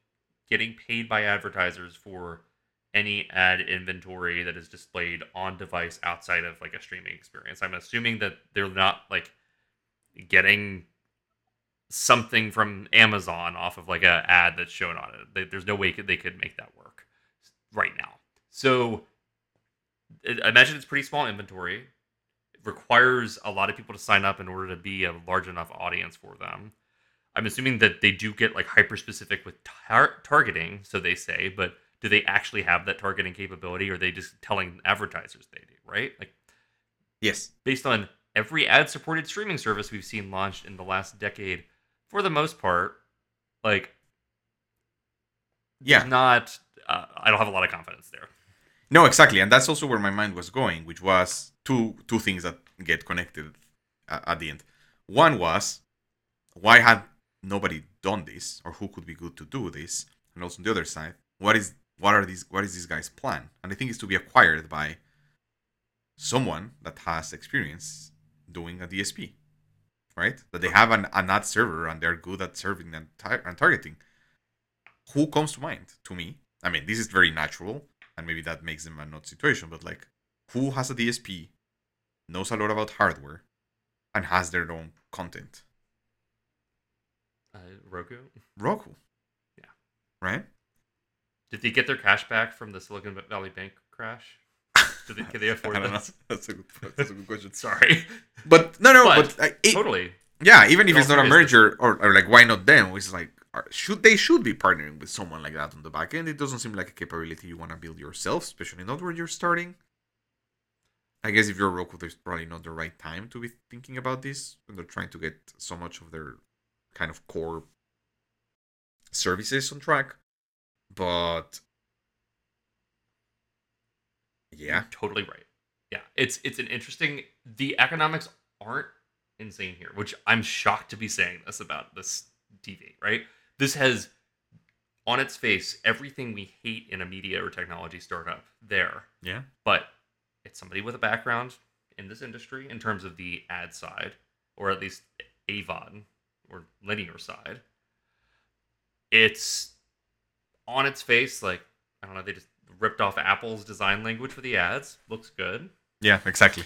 getting paid by advertisers for any ad inventory that is displayed on device outside of like a streaming experience. I'm assuming that they're not like getting something from Amazon off of like a ad that's shown on it. There's no way they could make that work right now. So I imagine it's pretty small inventory. It requires a lot of people to sign up in order to be a large enough audience for them. I'm assuming that they do get like hyper specific with tar- targeting, so they say, but do they actually have that targeting capability or are they just telling advertisers they do, right? Like Yes. based on every ad supported streaming service we've seen launched in the last decade, for the most part, like Yeah. not uh, I don't have a lot of confidence there. No, exactly, and that's also where my mind was going, which was two two things that get connected uh, at the end. One was why had nobody done this, or who could be good to do this, and also on the other side, what is what are these what is this guy's plan? And I think it's to be acquired by someone that has experience doing a DSP, right? That they have an, an ad server and they're good at serving and, tar- and targeting. Who comes to mind to me? I mean, this is very natural and maybe that makes them a not situation, but like who has a DSP, knows a lot about hardware, and has their own content? Uh, Roku. Roku. Yeah. Right? Did they get their cash back from the Silicon Valley Bank crash? Did they, can they afford I don't know. this? That's a good, that's a good question. Sorry. But no, no, But- but, uh, it, totally. yeah, even if it's not a merger, or, or like why not them? It's like are, should they should be partnering with someone like that on the back end. It doesn't seem like a capability you want to build yourself, especially not where you're starting. I guess if you're Roku, there's probably not the right time to be thinking about this when they're trying to get so much of their kind of core services on track. But yeah, You're totally right. Yeah, it's it's an interesting. The economics aren't insane here, which I'm shocked to be saying this about this TV. Right, this has on its face everything we hate in a media or technology startup there, yeah, but it's somebody with a background in this industry in terms of the ad side, or at least AVOD or linear side. It's on its face like I don't know. They just ripped off Apple's design language for the ads. Looks good, yeah, exactly.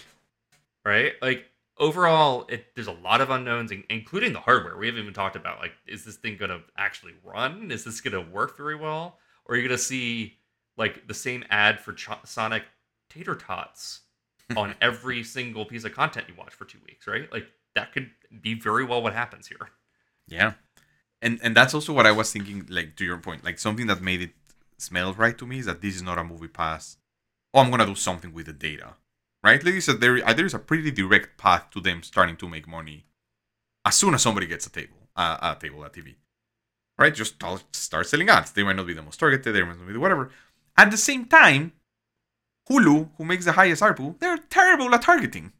right? Like overall, it there's a lot of unknowns, in- including the hardware. We haven't even talked about like, is this thing gonna actually run? Is this gonna work very well? Or are you gonna see like the same ad for Ch- Sonic tater tots on every single piece of content you watch for two weeks, right? Like that could be very well what happens here. Yeah. And and that's also what I was thinking, like to your point, like something that made it smell right to me is that this is not a movie pass. Oh, I'm gonna do something with the data. Right? Like you said, there uh, there's a pretty direct path to them starting to make money as soon as somebody gets a table, uh, a table, a TV. Right? Just start selling ads. They might not be the most targeted, they might not be the whatever. At the same time, Hulu, who makes the highest ARPU, they're terrible at targeting.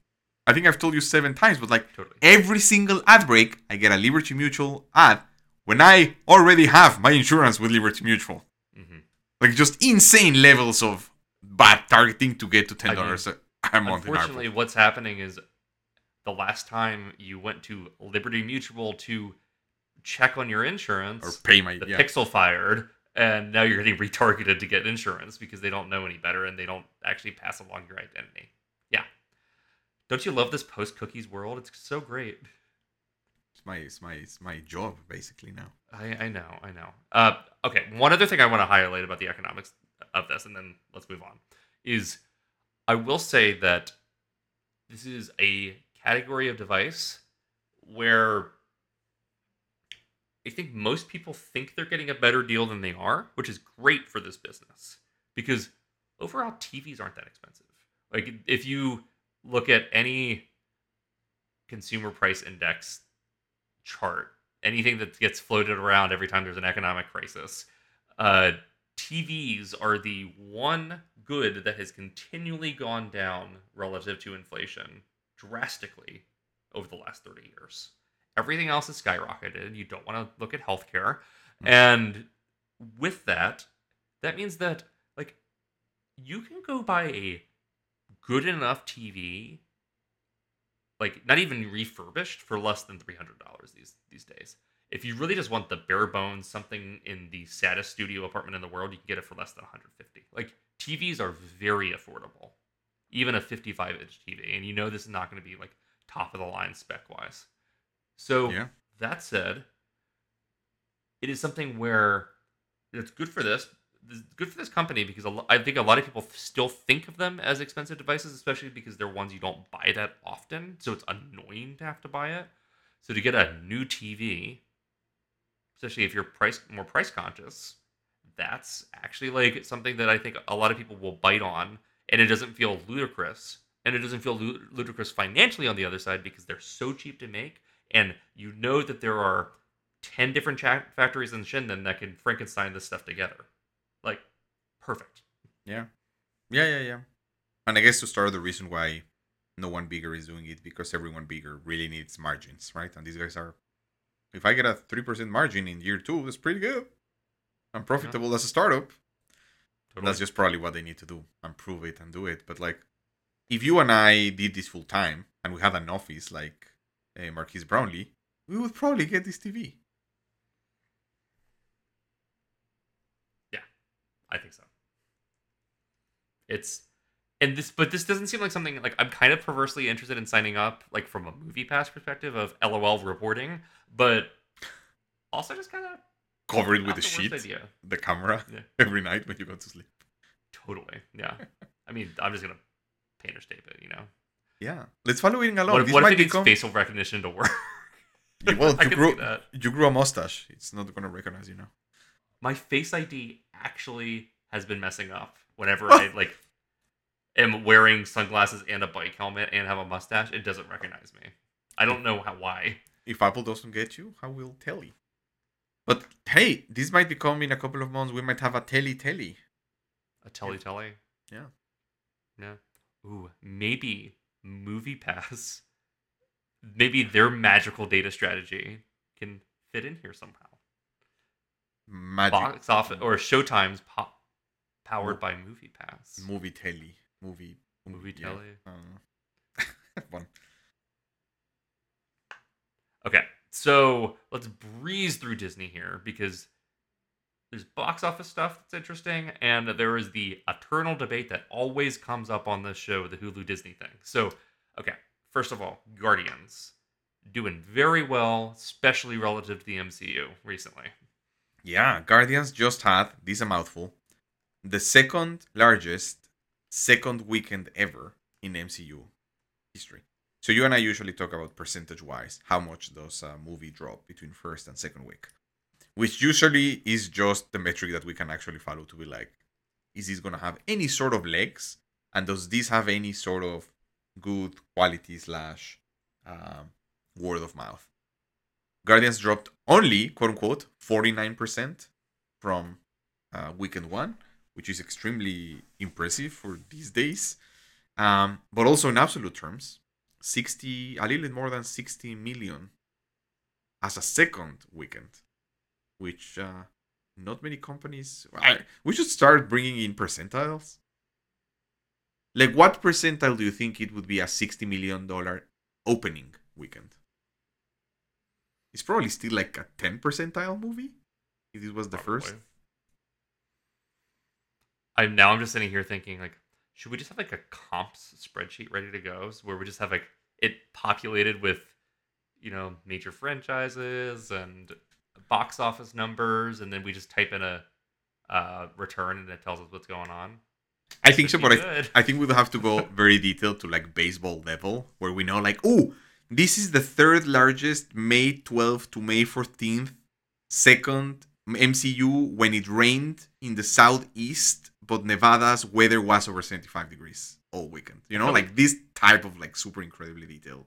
I think I've told you seven times, but like Totally. every single ad break, I get a Liberty Mutual ad when I already have my insurance with Liberty Mutual. hmm Like just insane levels of bad targeting to get to ten I mean, dollars a month in Unfortunately, what's happening is the last time you went to Liberty Mutual to check on your insurance, Or pay my the yeah. pixel fired, and now you're getting retargeted to get insurance because they don't know any better and they don't actually pass along your identity. Yeah. Don't you love this post cookies world? It's so great. It's my it's my it's my job basically now. I, I know, I know. Uh, okay, one other thing I want to highlight about the economics of this, and then let's move on, is I will say that this is a category of device where I think most people think they're getting a better deal than they are, which is great for this business because overall TVs aren't that expensive. Like if you look at any consumer price index chart, anything that gets floated around every time there's an economic crisis, uh, TVs are the one good that has continually gone down relative to inflation drastically over the last 30 years. Everything else has skyrocketed. You don't want to look at healthcare. Mm. And with that, that means that like you can go buy a good enough TV like not even refurbished for less than $300 these these days. If you really just want the bare bones something in the saddest studio apartment in the world, you can get it for less than 150. Like TVs are very affordable. Even a 55 inch TV and you know this is not going to be like top of the line spec wise. So Yeah. that said, it is something where it's good for this. It's good for this company because I think a lot of people still think of them as expensive devices, especially because they're ones you don't buy that often. So it's annoying to have to buy it. So to get a new TV, especially if you're price more price conscious, that's actually like something that I think a lot of people will bite on, and it doesn't feel ludicrous, and it doesn't feel ludicrous financially on the other side because they're so cheap to make, and you know that there are ten different cha- factories in Shenzhen that can Frankenstein this stuff together, like perfect. Yeah. Yeah, yeah, yeah. And I guess to start the reason why no one bigger is doing it because everyone bigger really needs margins, right? And these guys are if I get a three percent margin in year two, that's pretty good. I'm profitable as a startup. Totally. That's just probably what they need to do and prove it and do it. But like, if you and I did this full time and we had an office like uh, Marques Brownlee, we would probably get this TV. Yeah, I think so. It's and this but this doesn't seem like something like I'm kind of perversely interested in signing up like from a movie pass perspective of LOL reporting, but also just kind of Cover it with the sheet, idea. the camera, Yeah. every night when you go to sleep. Totally. Yeah. I mean, I'm just gonna painter's tape it, you know. Yeah, let's follow it along. what this what if it needs become. facial recognition to work? You- well, you grew, you grew a mustache. It's not gonna recognize you now. My face ID actually has been messing up whenever I like am wearing sunglasses and a bike helmet and have a mustache. It doesn't recognize me. I don't know how why. If Apple doesn't get you, how will Telly? But hey, this might become in a couple of months. We might have a Telly Telly. A telly telly. Yeah. Yeah. Ooh, maybe Movie Pass. Maybe their magical data strategy can fit in here somehow. Magic Box office or Showtime's pop powered by Movie Pass. movie Telly movie Movie yeah, telly. I don't know. One. Okay, so let's breeze through Disney here because there's box office stuff that's interesting, and there is the eternal debate that always comes up on this show, the Hulu Disney thing. So, okay, first of all, Guardians doing very well, especially relative to the MCU recently. Yeah, Guardians just had this a mouthful, the second largest second weekend ever in MCU history. So you and I usually talk about percentage wise how much does a movie drop between first and second week, which usually is just the metric that we can actually follow to be like, is this gonna have any sort of legs, and does this have any sort of good quality slash um, word of mouth? Guardians dropped only quote unquote 49% from uh, weekend one, which is extremely impressive for these days. Um, but also in absolute terms, 60, a little bit more than 60 million as a second weekend, which uh, not many companies. I, we should start bringing in percentiles. Like, what percentile do you think it would be a $60 million opening weekend? It's probably still like a 10 percentile movie if this was the Probably. first. I'm now I'm just sitting here thinking like, should we just have like a comps spreadsheet ready to go, so where we just have like it populated with, you know, major franchises and box office numbers, and then we just type in a uh, return and it tells us what's going on. I think so, but I. I think we'd have to go very detailed to like baseball level, where we know like, oh, this is the third largest May 12th to May 14th second MCU when it rained in the southeast, but Nevada's weather was over 75 degrees all weekend. You know, like this type of like super incredibly detailed.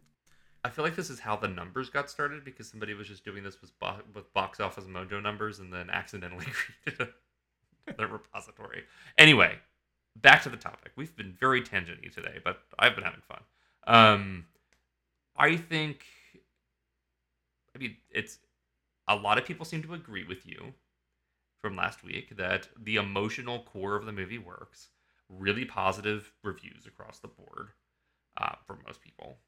I feel like this is how the numbers got started because somebody was just doing this with, bo- with box office mojo numbers and then accidentally created a, their repository. Anyway, back to the topic. We've been very tangenty today, but I've been having fun. Um, I think, I mean, it's a lot of people seem to agree with you from last week that the emotional core of the movie works. Really positive reviews across the board uh, for most people.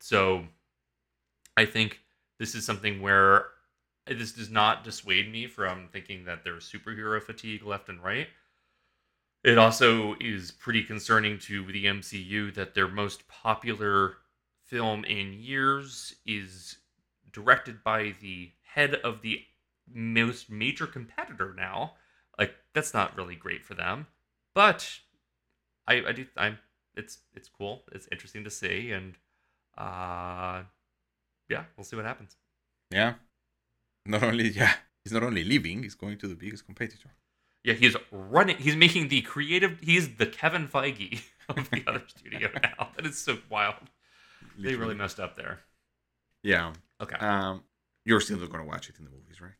So I think this is something where this does not dissuade me from thinking that there's superhero fatigue left and right. It also is pretty concerning to the MCU that their most popular film in years is directed by the head of the most major competitor now. Like that's not really great for them. But I I do I'm it's it's cool. It's interesting to see and uh yeah, we'll see what happens. Yeah. Not only, yeah, he's not only leaving, he's going to the biggest competitor. Yeah, he's running. He's making the creative. He's the Kevin Feige of the other studio now. That is so wild. They really messed up there. Yeah. Okay. Um, you're still not going to watch it in the movies, right?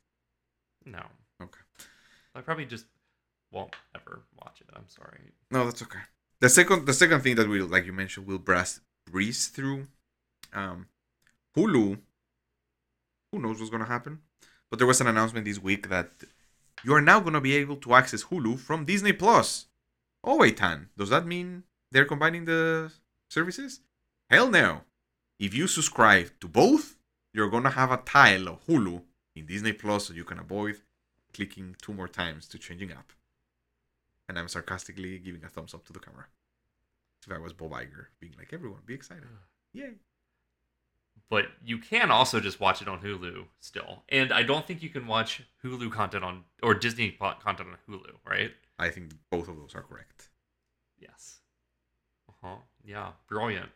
No. Okay. I probably just won't ever watch it. I'm sorry. No, that's okay. The second, the second thing that we'll, like you mentioned, we'll breeze breeze through. Um, Hulu. Who knows what's gonna happen? But there was an announcement this week that you are now gonna be able to access Hulu from Disney Plus. Oh wait, Tan, does that mean they're combining the services? Hell no. If you subscribe to both, you're gonna have a tile of Hulu in Disney Plus, so you can avoid clicking two more times to changing app and I'm sarcastically giving a thumbs up to the camera. If I was Bob Iger, being like, everyone, be excited. Yay. But you can also just watch it on Hulu still. And I don't think you can watch Hulu content on or Disney content on Hulu, right? I think both of those are correct. Yes. Uh huh. Yeah. Brilliant.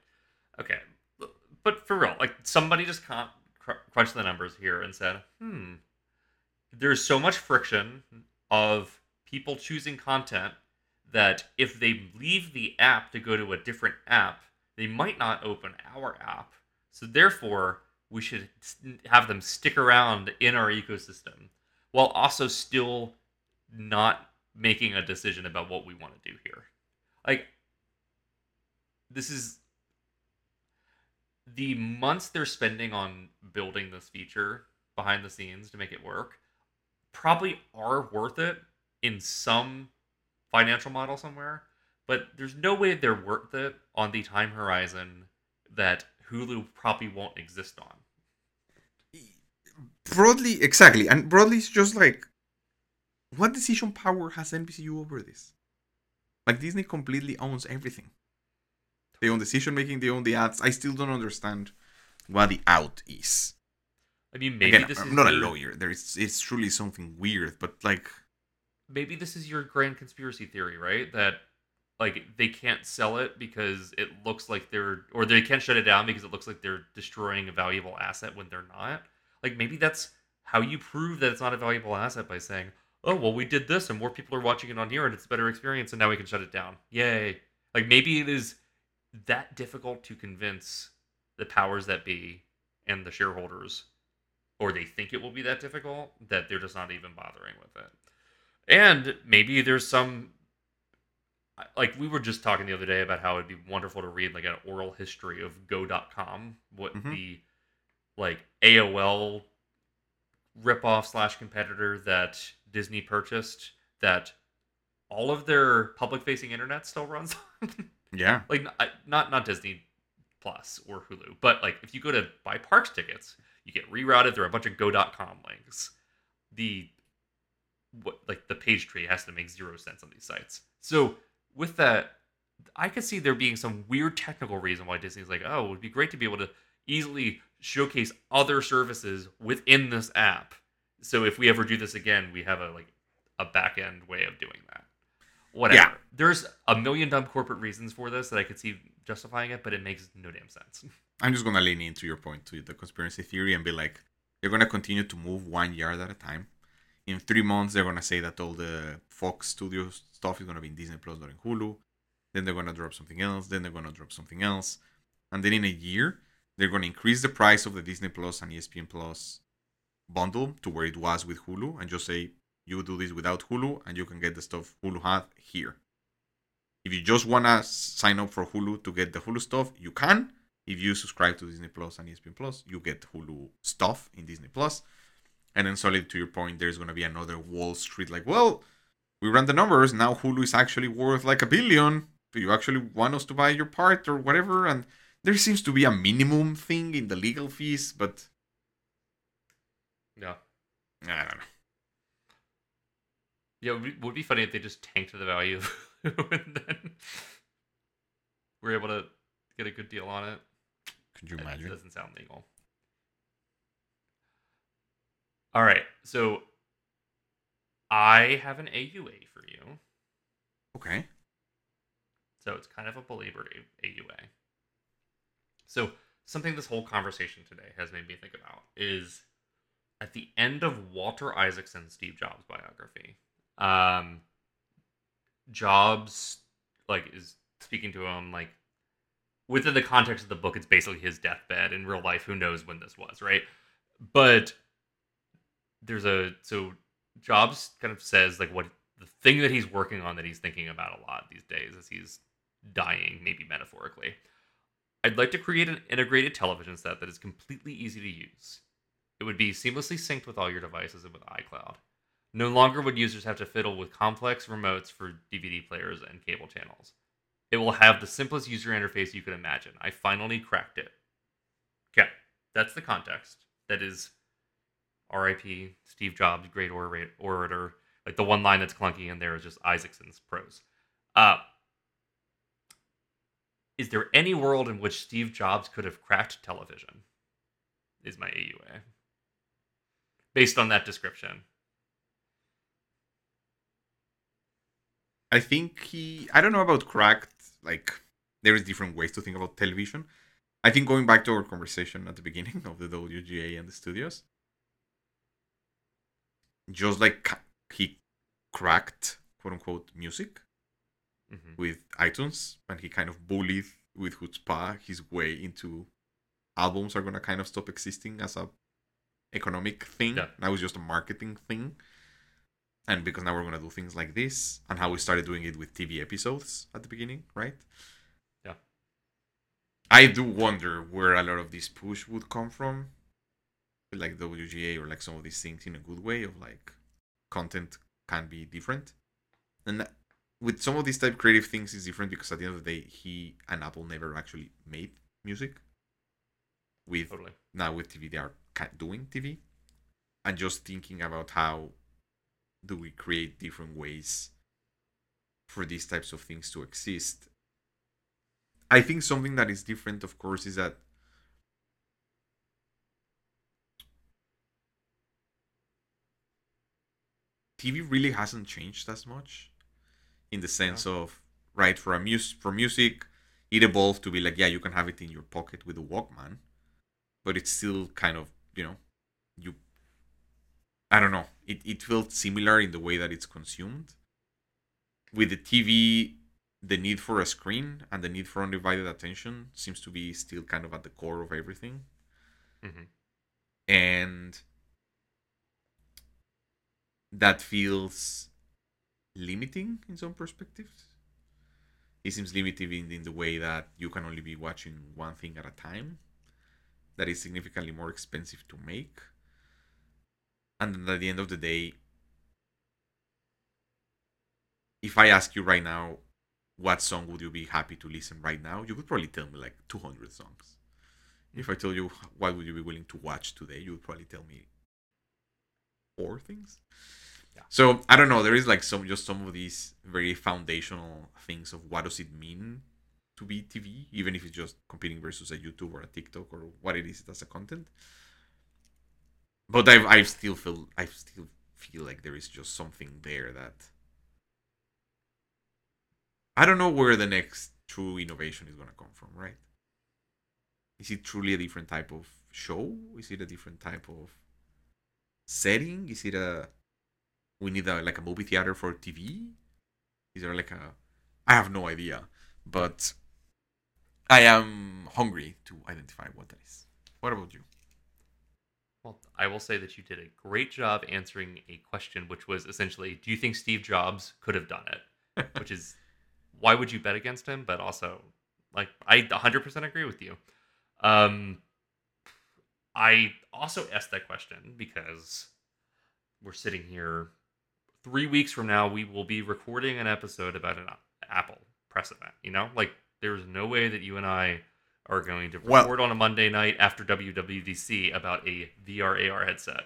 Okay. But for real, like somebody just con- cr- crunched the numbers here and said, hmm, there's so much friction of people choosing content that if they leave the app to go to a different app, they might not open our app. So therefore, we should have them stick around in our ecosystem while also still not making a decision about what we want to do here. Like this is the months they're spending on building this feature behind the scenes to make it work probably are worth it in some financial model somewhere, but there's no way they're worth it on the time horizon that Hulu probably won't exist on. Broadly, exactly. And broadly, it's just like, what decision power has NBCU over this? Like, Disney completely owns everything. They own decision making, they own the ads. I still don't understand what the out is. I mean, maybe Again, this I'm is not a lawyer. There is, it's truly something weird, but like, maybe this is your grand conspiracy theory, right? That like they can't sell it because it looks like they're or they can't shut it down because it looks like they're destroying a valuable asset when they're not. Like maybe that's how you prove that it's not a valuable asset by saying, "Oh, well we did this and more people are watching it on here and it's a better experience and now we can shut it down." Yay. Like maybe it is that difficult to convince the powers that be and the shareholders or they think it will be that difficult that they're just not even bothering with it. And maybe there's some like we were just talking the other day about how it'd be wonderful to read like an oral history of go.com what Mhm. the like AOL ripoff slash competitor that Disney purchased that all of their public facing internet still runs on. Yeah. like not not Disney Plus or Hulu, but like if you go to buy parks tickets, you get rerouted through a bunch of go.com links. The what like the page tree has to make zero sense on these sites. So with that, I could see there being some weird technical reason why Disney's like, oh, it would be great to be able to easily showcase other services within this app. So if we ever do this again, we have a like a back end way of doing that. Whatever. Yeah. There's a million dumb corporate reasons for this that I could see justifying it, but it makes no damn sense. I'm just gonna lean into your point to the conspiracy theory and be like, they're gonna continue to move one yard at a time. In three months, they're gonna say that all the Fox Studios stuff is gonna be in Disney Plus or in Hulu. Then they're gonna drop something else. Then they're gonna drop something else, and then in a year, they're gonna increase the price of the Disney Plus and ESPN Plus bundle to where it was with Hulu, and just say you do this without Hulu, and you can get the stuff Hulu had here. If you just wanna sign up for Hulu to get the Hulu stuff, you can if you subscribe to Disney Plus and ESPN Plus, you get Hulu stuff in Disney Plus. And then solid to your point, there's gonna be another Wall Street like, well, we ran the numbers, now Hulu is actually worth like a billion. Do you actually want us to buy your part or whatever? And there seems to be a minimum thing in the legal fees, but Yeah. I don't know. Yeah, it would be, would be funny if they just tanked the value of and then we're able to get a good deal on it. Could you imagine? doesn't sound legal. All right, so I have an AUA for you. Okay. So it's kind of a belabored AUA. So something this whole conversation today has made me think about is at the end of Walter Isaacson's Steve Jobs biography, um, Jobs like is speaking to him like within the context of the book, it's basically his deathbed. In real life, who knows when this was, right? But there's a so Jobs kind of says like what the thing that he's working on that he's thinking about a lot these days as he's dying, maybe metaphorically. I'd like to create an integrated television set that is completely easy to use. It would be seamlessly synced with all your devices and with iCloud. No longer would users have to fiddle with complex remotes for DVD players and cable channels. It will have the simplest user interface you could imagine. I finally cracked it. Okay, that's the context. That is R.I.P. Steve Jobs, great ora- orator. Like the one line that's clunky in there is just Isaacson's prose. Uh, is there any world in which Steve Jobs could have cracked television? Is my AUA. Based on that description. I think he. I don't know about cracked. Like there is different ways to think about television. I think going back to our conversation at the beginning of the WGA and the studios, just like he cracked quote unquote music hmm with iTunes, and he kind of bullied with chutzpah his way into albums are gonna kind of stop existing as a economic thing. Yeah. That was just a marketing thing. And because now we're gonna do things like this, and how we started doing it with TV episodes at the beginning, right? Yeah. I do wonder where a lot of this push would come from, like WGA or like some of these things in a good way of like content can be different, and with some of these type creative things is different because at the end of the day, he and Apple never actually made music. With Totally. now with TV, they are doing TV, and just thinking about how do we create different ways for these types of things to exist. I think something that is different, of course, is that TV really hasn't changed as much in the sense of right for a mus for music it evolved to be like yeah you can have it in your pocket with a walkman but it's still kind of you know i don't know it, it felt similar in the way that it's consumed with the tv the need for a screen and the need for undivided attention seems to be still kind of at the core of everything hmm and that feels limiting in some perspectives. It seems limiting in, in the way that you can only be watching one thing at a time. That is significantly more expensive to make. And then at the end of the day, if I ask you right now, what song would you be happy to listen right now? You could probably tell me like 200 songs. Hmm. If I tell you what would you be willing to watch today, you would probably tell me four things. Yeah. So I don't know. There is like some just some of these very foundational things of what does it mean to be TV, even if it's just competing versus a YouTube or a TikTok or what it is as a content. But I've I still feel I still feel like there is just something there that I don't know where the next true innovation is gonna come from, right? Is it truly a different type of show? Is it a different type of setting? Is it a we need a like a movie theater for TV? Is there like a I have no idea, but I am hungry to identify what that is. What about you? Well, I will say that you did a great job answering a question, which was essentially, do you think Steve Jobs could have done it? which is, why would you bet against him? But also, like, I 100% agree with you. Um, I also asked that question because we're sitting here three weeks from now. We will be recording an episode about an Apple press event. You know, like there's no way that you and I are going to Well- on a Monday night after WWDC about a VR AR headset.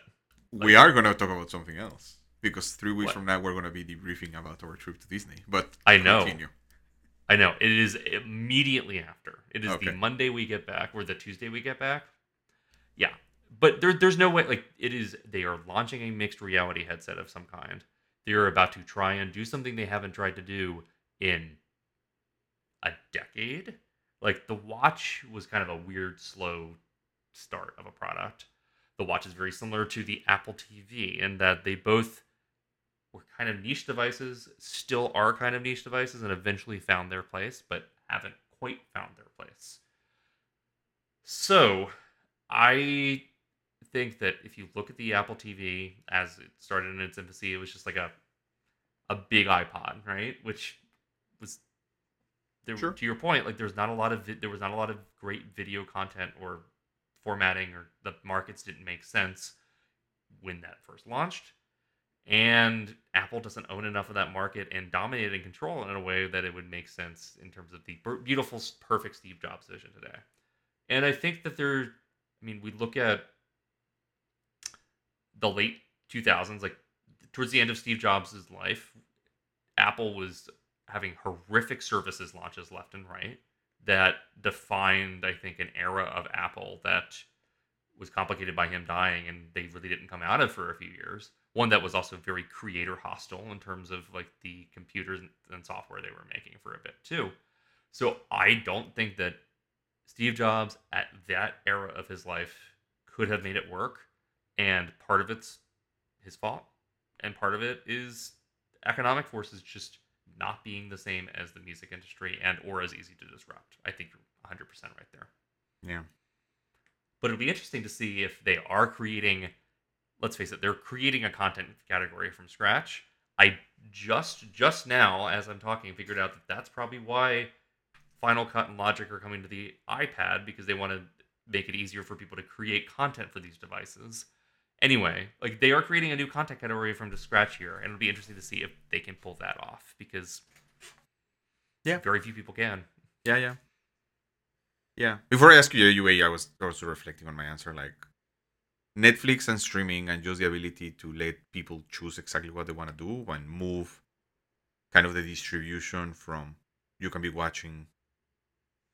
we are gonna talk about something else because three weeks What? from now we're gonna be debriefing about our trip to Disney. But I know. continue. I know it is immediately after. It is Okay. the Monday we get back, or the Tuesday we get back. Yeah, but there, there's no way. Like it is, they are launching a mixed reality headset of some kind. They are about to try and do something they haven't tried to do in a decade. Like the watch was kind of a weird, slow start of a product. The watch is very similar to the Apple TV in that they both were kind of niche devices, still are kind of niche devices, and eventually found their place, but haven't quite found their place. So, I think that if you look at the Apple TV as it started in its infancy, it was just like a a big iPod, right? Which there, Sure. to your point, like there's not a lot of vi- there was not a lot of great video content or formatting or the markets didn't make sense when that first launched. And Apple doesn't own enough of that market and dominate and control it in a way that it would make sense in terms of the beautiful, perfect Steve Jobs vision today. And I think that there, I mean, we look at the late 2000s, like towards the end of Steve Jobs' life, Apple was having horrific services launches left and right that defined, I think, an era of Apple that was complicated by him dying and they really didn't come out of for a few years. One that was also very creator hostile in terms of like the computers and software they were making for a bit too. So I don't think that Steve Jobs at that era of his life could have made it work. And part of it's his fault. And part of it is economic forces just not being the same as the music industry and or as easy to disrupt. I think you're 100% right there. Yeah. But it'll be interesting to see if they are creating, let's face it, they're creating a content category from scratch. I just just now, as I'm talking, figured out that that's probably why Final Cut and Logic are coming to the iPad because they want to make it easier for people to create content for these devices. Anyway, like they are creating a new content category from the scratch here, and it'll be interesting to see if they can pull that off because Yeah. very few people can. Yeah, yeah. Yeah. Before I ask you your UA, I was also reflecting on my answer. Like Netflix and streaming and just the ability to let people choose exactly what they want to do and move kind of the distribution from you can be watching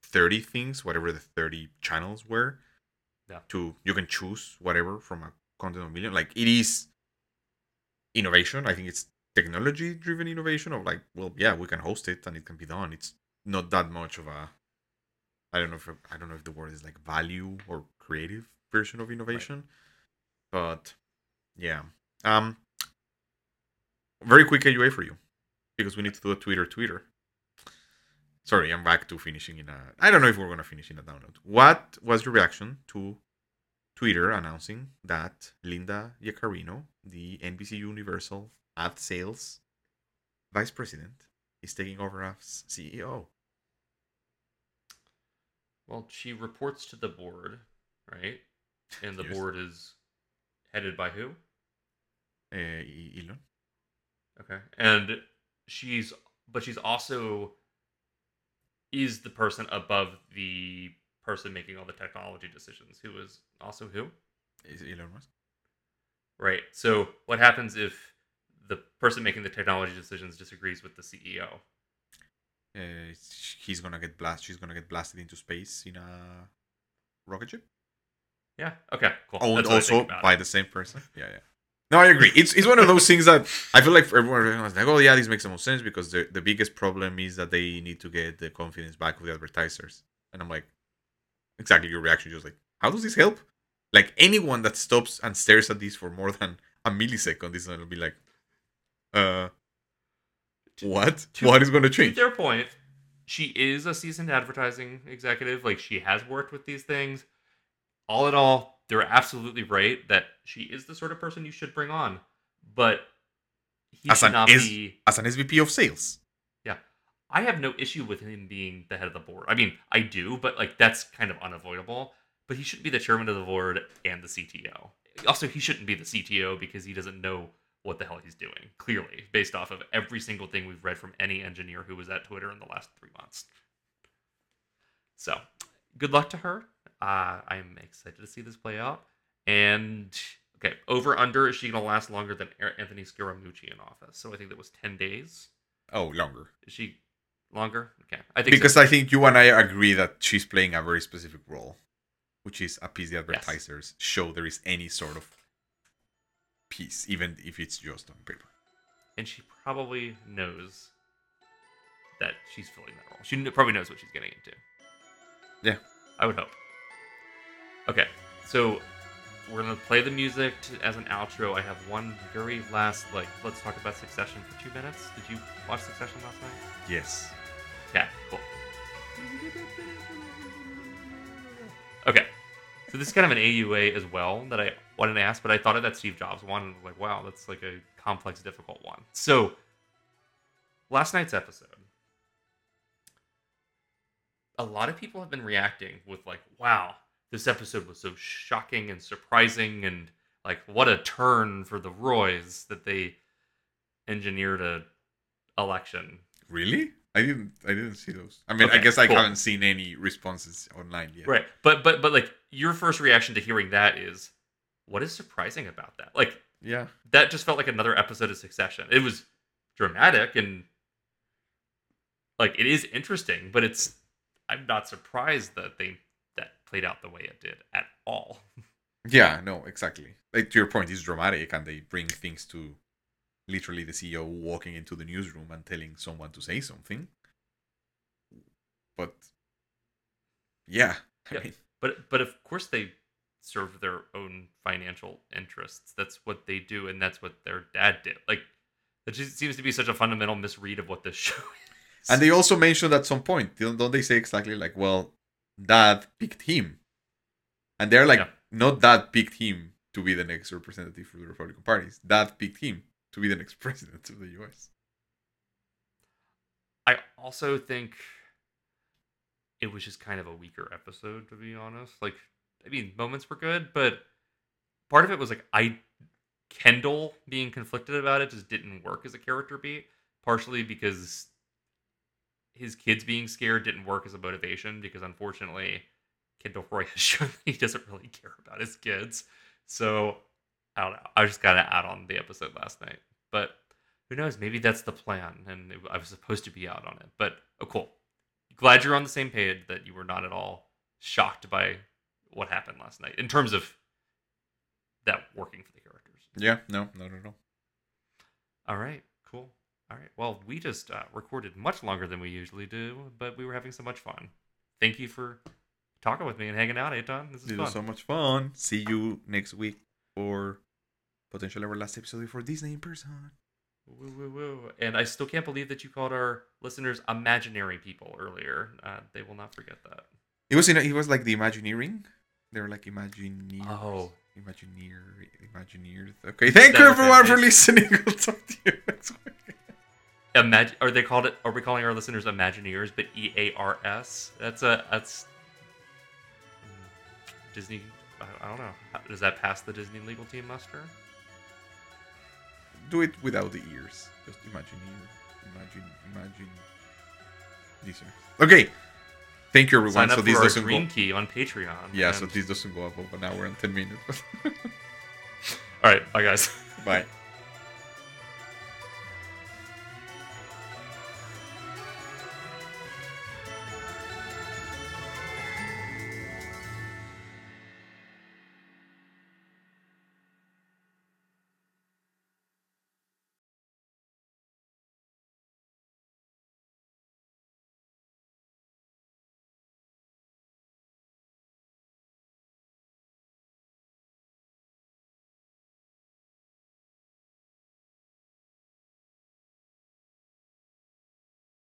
30 things, whatever the 30 channels were, Yeah. to you can choose whatever from a content of million. Like it is innovation. I think it's technology driven innovation of like, well, yeah, we can host it and it can be done. It's not that much of a I don't know if I don't know if the word is like value or creative version of innovation. But yeah. Um very quick AUA for you. Because we need to do a Twitter Twitter. Sorry, I'm back to finishing in a I don't know if we're gonna finish in a download. What was your reaction to Twitter announcing that Linda Yaccarino, the NBC Universal ad sales vice president is taking over as CEO. Well, she reports to the board, right? And the Yes. board is headed by who? Uh, Elon. Okay. And she's but she's also is the person above the person making all the technology decisions who is also who? Is Elon Musk? Right. So what happens if the person making the technology decisions disagrees with the CEO? Uh, he's gonna get blast. She's gonna get blasted into space in a rocket ship. Yeah. Okay. Cool. What I also by it. the same person. Yeah, yeah. No, I agree. It's it's one of those things that I feel like everyone was like, oh yeah, this makes the most sense because the the biggest problem is that they need to get the confidence back of the advertisers. And I'm like, exactly your reaction, just like, how does this help? Like anyone that stops and stares at this for more than a millisecond is gonna be like, uh, what? to- what is gonna to change? their point, she is a seasoned advertising executive. Like she has worked with these things. All in all, they're absolutely right that she is the sort of person you should bring on. But he As should not be. As an SVP of sales, I have no issue with him being the head of the board. I mean, I do, but like that's kind of unavoidable. But he should be the chairman of the board and the CTO. Also, he shouldn't be the CTO because he doesn't know what the hell he's doing. Clearly, based off of every single thing we've read from any engineer who was at Twitter in the last three months. So, good luck to her. Uh, I'm excited to see this play out. And okay, over under is she gonna last longer than Anthony Scaramucci in office? So I think that was ten days. oh, longer. Is she longer? Okay, I think so. because I think you and I agree that she's playing a very specific role, which is appease the advertisers, show there is any sort of peace, even if it's just on paper. and she probably knows that she's filling that role. She probably knows what she's getting into. Yeah. I would hope. Okay, so we're gonna play the music to, as an outro. I have one very last like let's talk about Succession for two minutes. Did you watch Succession last night? Yes. Okay, cool. Okay, so this is kind of an AUA as well that I wanted to ask, but I thought of that Steve Jobs one and was like, wow, that's like a complex, difficult one. So, last night's episode, a lot of people have been reacting with like, wow, this episode was so shocking and surprising, and like, what a turn for the Roys that they engineered a election Really? I didn't. I didn't see those. I mean, I Okay, guess I cool. haven't seen any responses online yet. Right. But but but like your first reaction to hearing that is what is surprising about that? Like Yeah. that just felt like another episode of Succession. It was dramatic and like it is interesting, but it's I'm not surprised that they that played out the way it did at all. Yeah. No. Exactly. Like to your point, it's dramatic, and they bring things to literally the CEO walking into the newsroom and telling someone to say something. But yeah, I mean, But but of course they serve their own financial interests. That's what they do and that's what their dad did. Like it just seems to be such a fundamental misread of what this show is. And they also mentioned at some point, don't don't they say exactly like, well, dad picked him. And they're like, Yeah. not dad picked him to be the next representative for the Republican parties. Dad picked him to be the next president of the US. I also think it was just kind of a weaker episode, to be honest. Like, I mean, moments were good, but part of it was like I Kendall being conflicted about it just didn't work as a character beat. Partially because his kids being scared didn't work as a motivation because unfortunately Kendall Roy has shown he doesn't really care about his kids. So I don't know. I just got to add on the episode last night, but who knows? Maybe that's the plan, and it, I was supposed to be out on it. But oh, cool. Glad you're on the same page. That you were not at all shocked by what happened last night in terms of that working for the characters. Yeah, no, not at all. All right, cool. All right. Well, we just uh, recorded much longer than we usually do, but we were having so much fun. Thank you for talking with me and hanging out, Eitan. This is fun. was so much fun. See you next week for potentially our last episode before Disney in person. Woo, woo, woo. And I still can't believe that you called our listeners imaginary people earlier. Uh, they will not forget that. It was in. A, it was like the Imagineering. They were like Imagineers. Oh. Imagineer, Imagineers. Okay, thank you everyone for listening. I'll talk to you next week. Imagine are they called it? Are we calling our listeners Imagineers? But E A R S. That's a that's mm, Disney. I, don't know. Does that pass the Disney legal team muster? Do it without the ears. Just imagine ear. Imagine, imagine. These are okay. Thank you, everyone. Sign up So for this our doesn't Dream go. Key on Patreon. Yeah, so this doesn't go above an hour and ten minutes. All right, bye guys. Bye.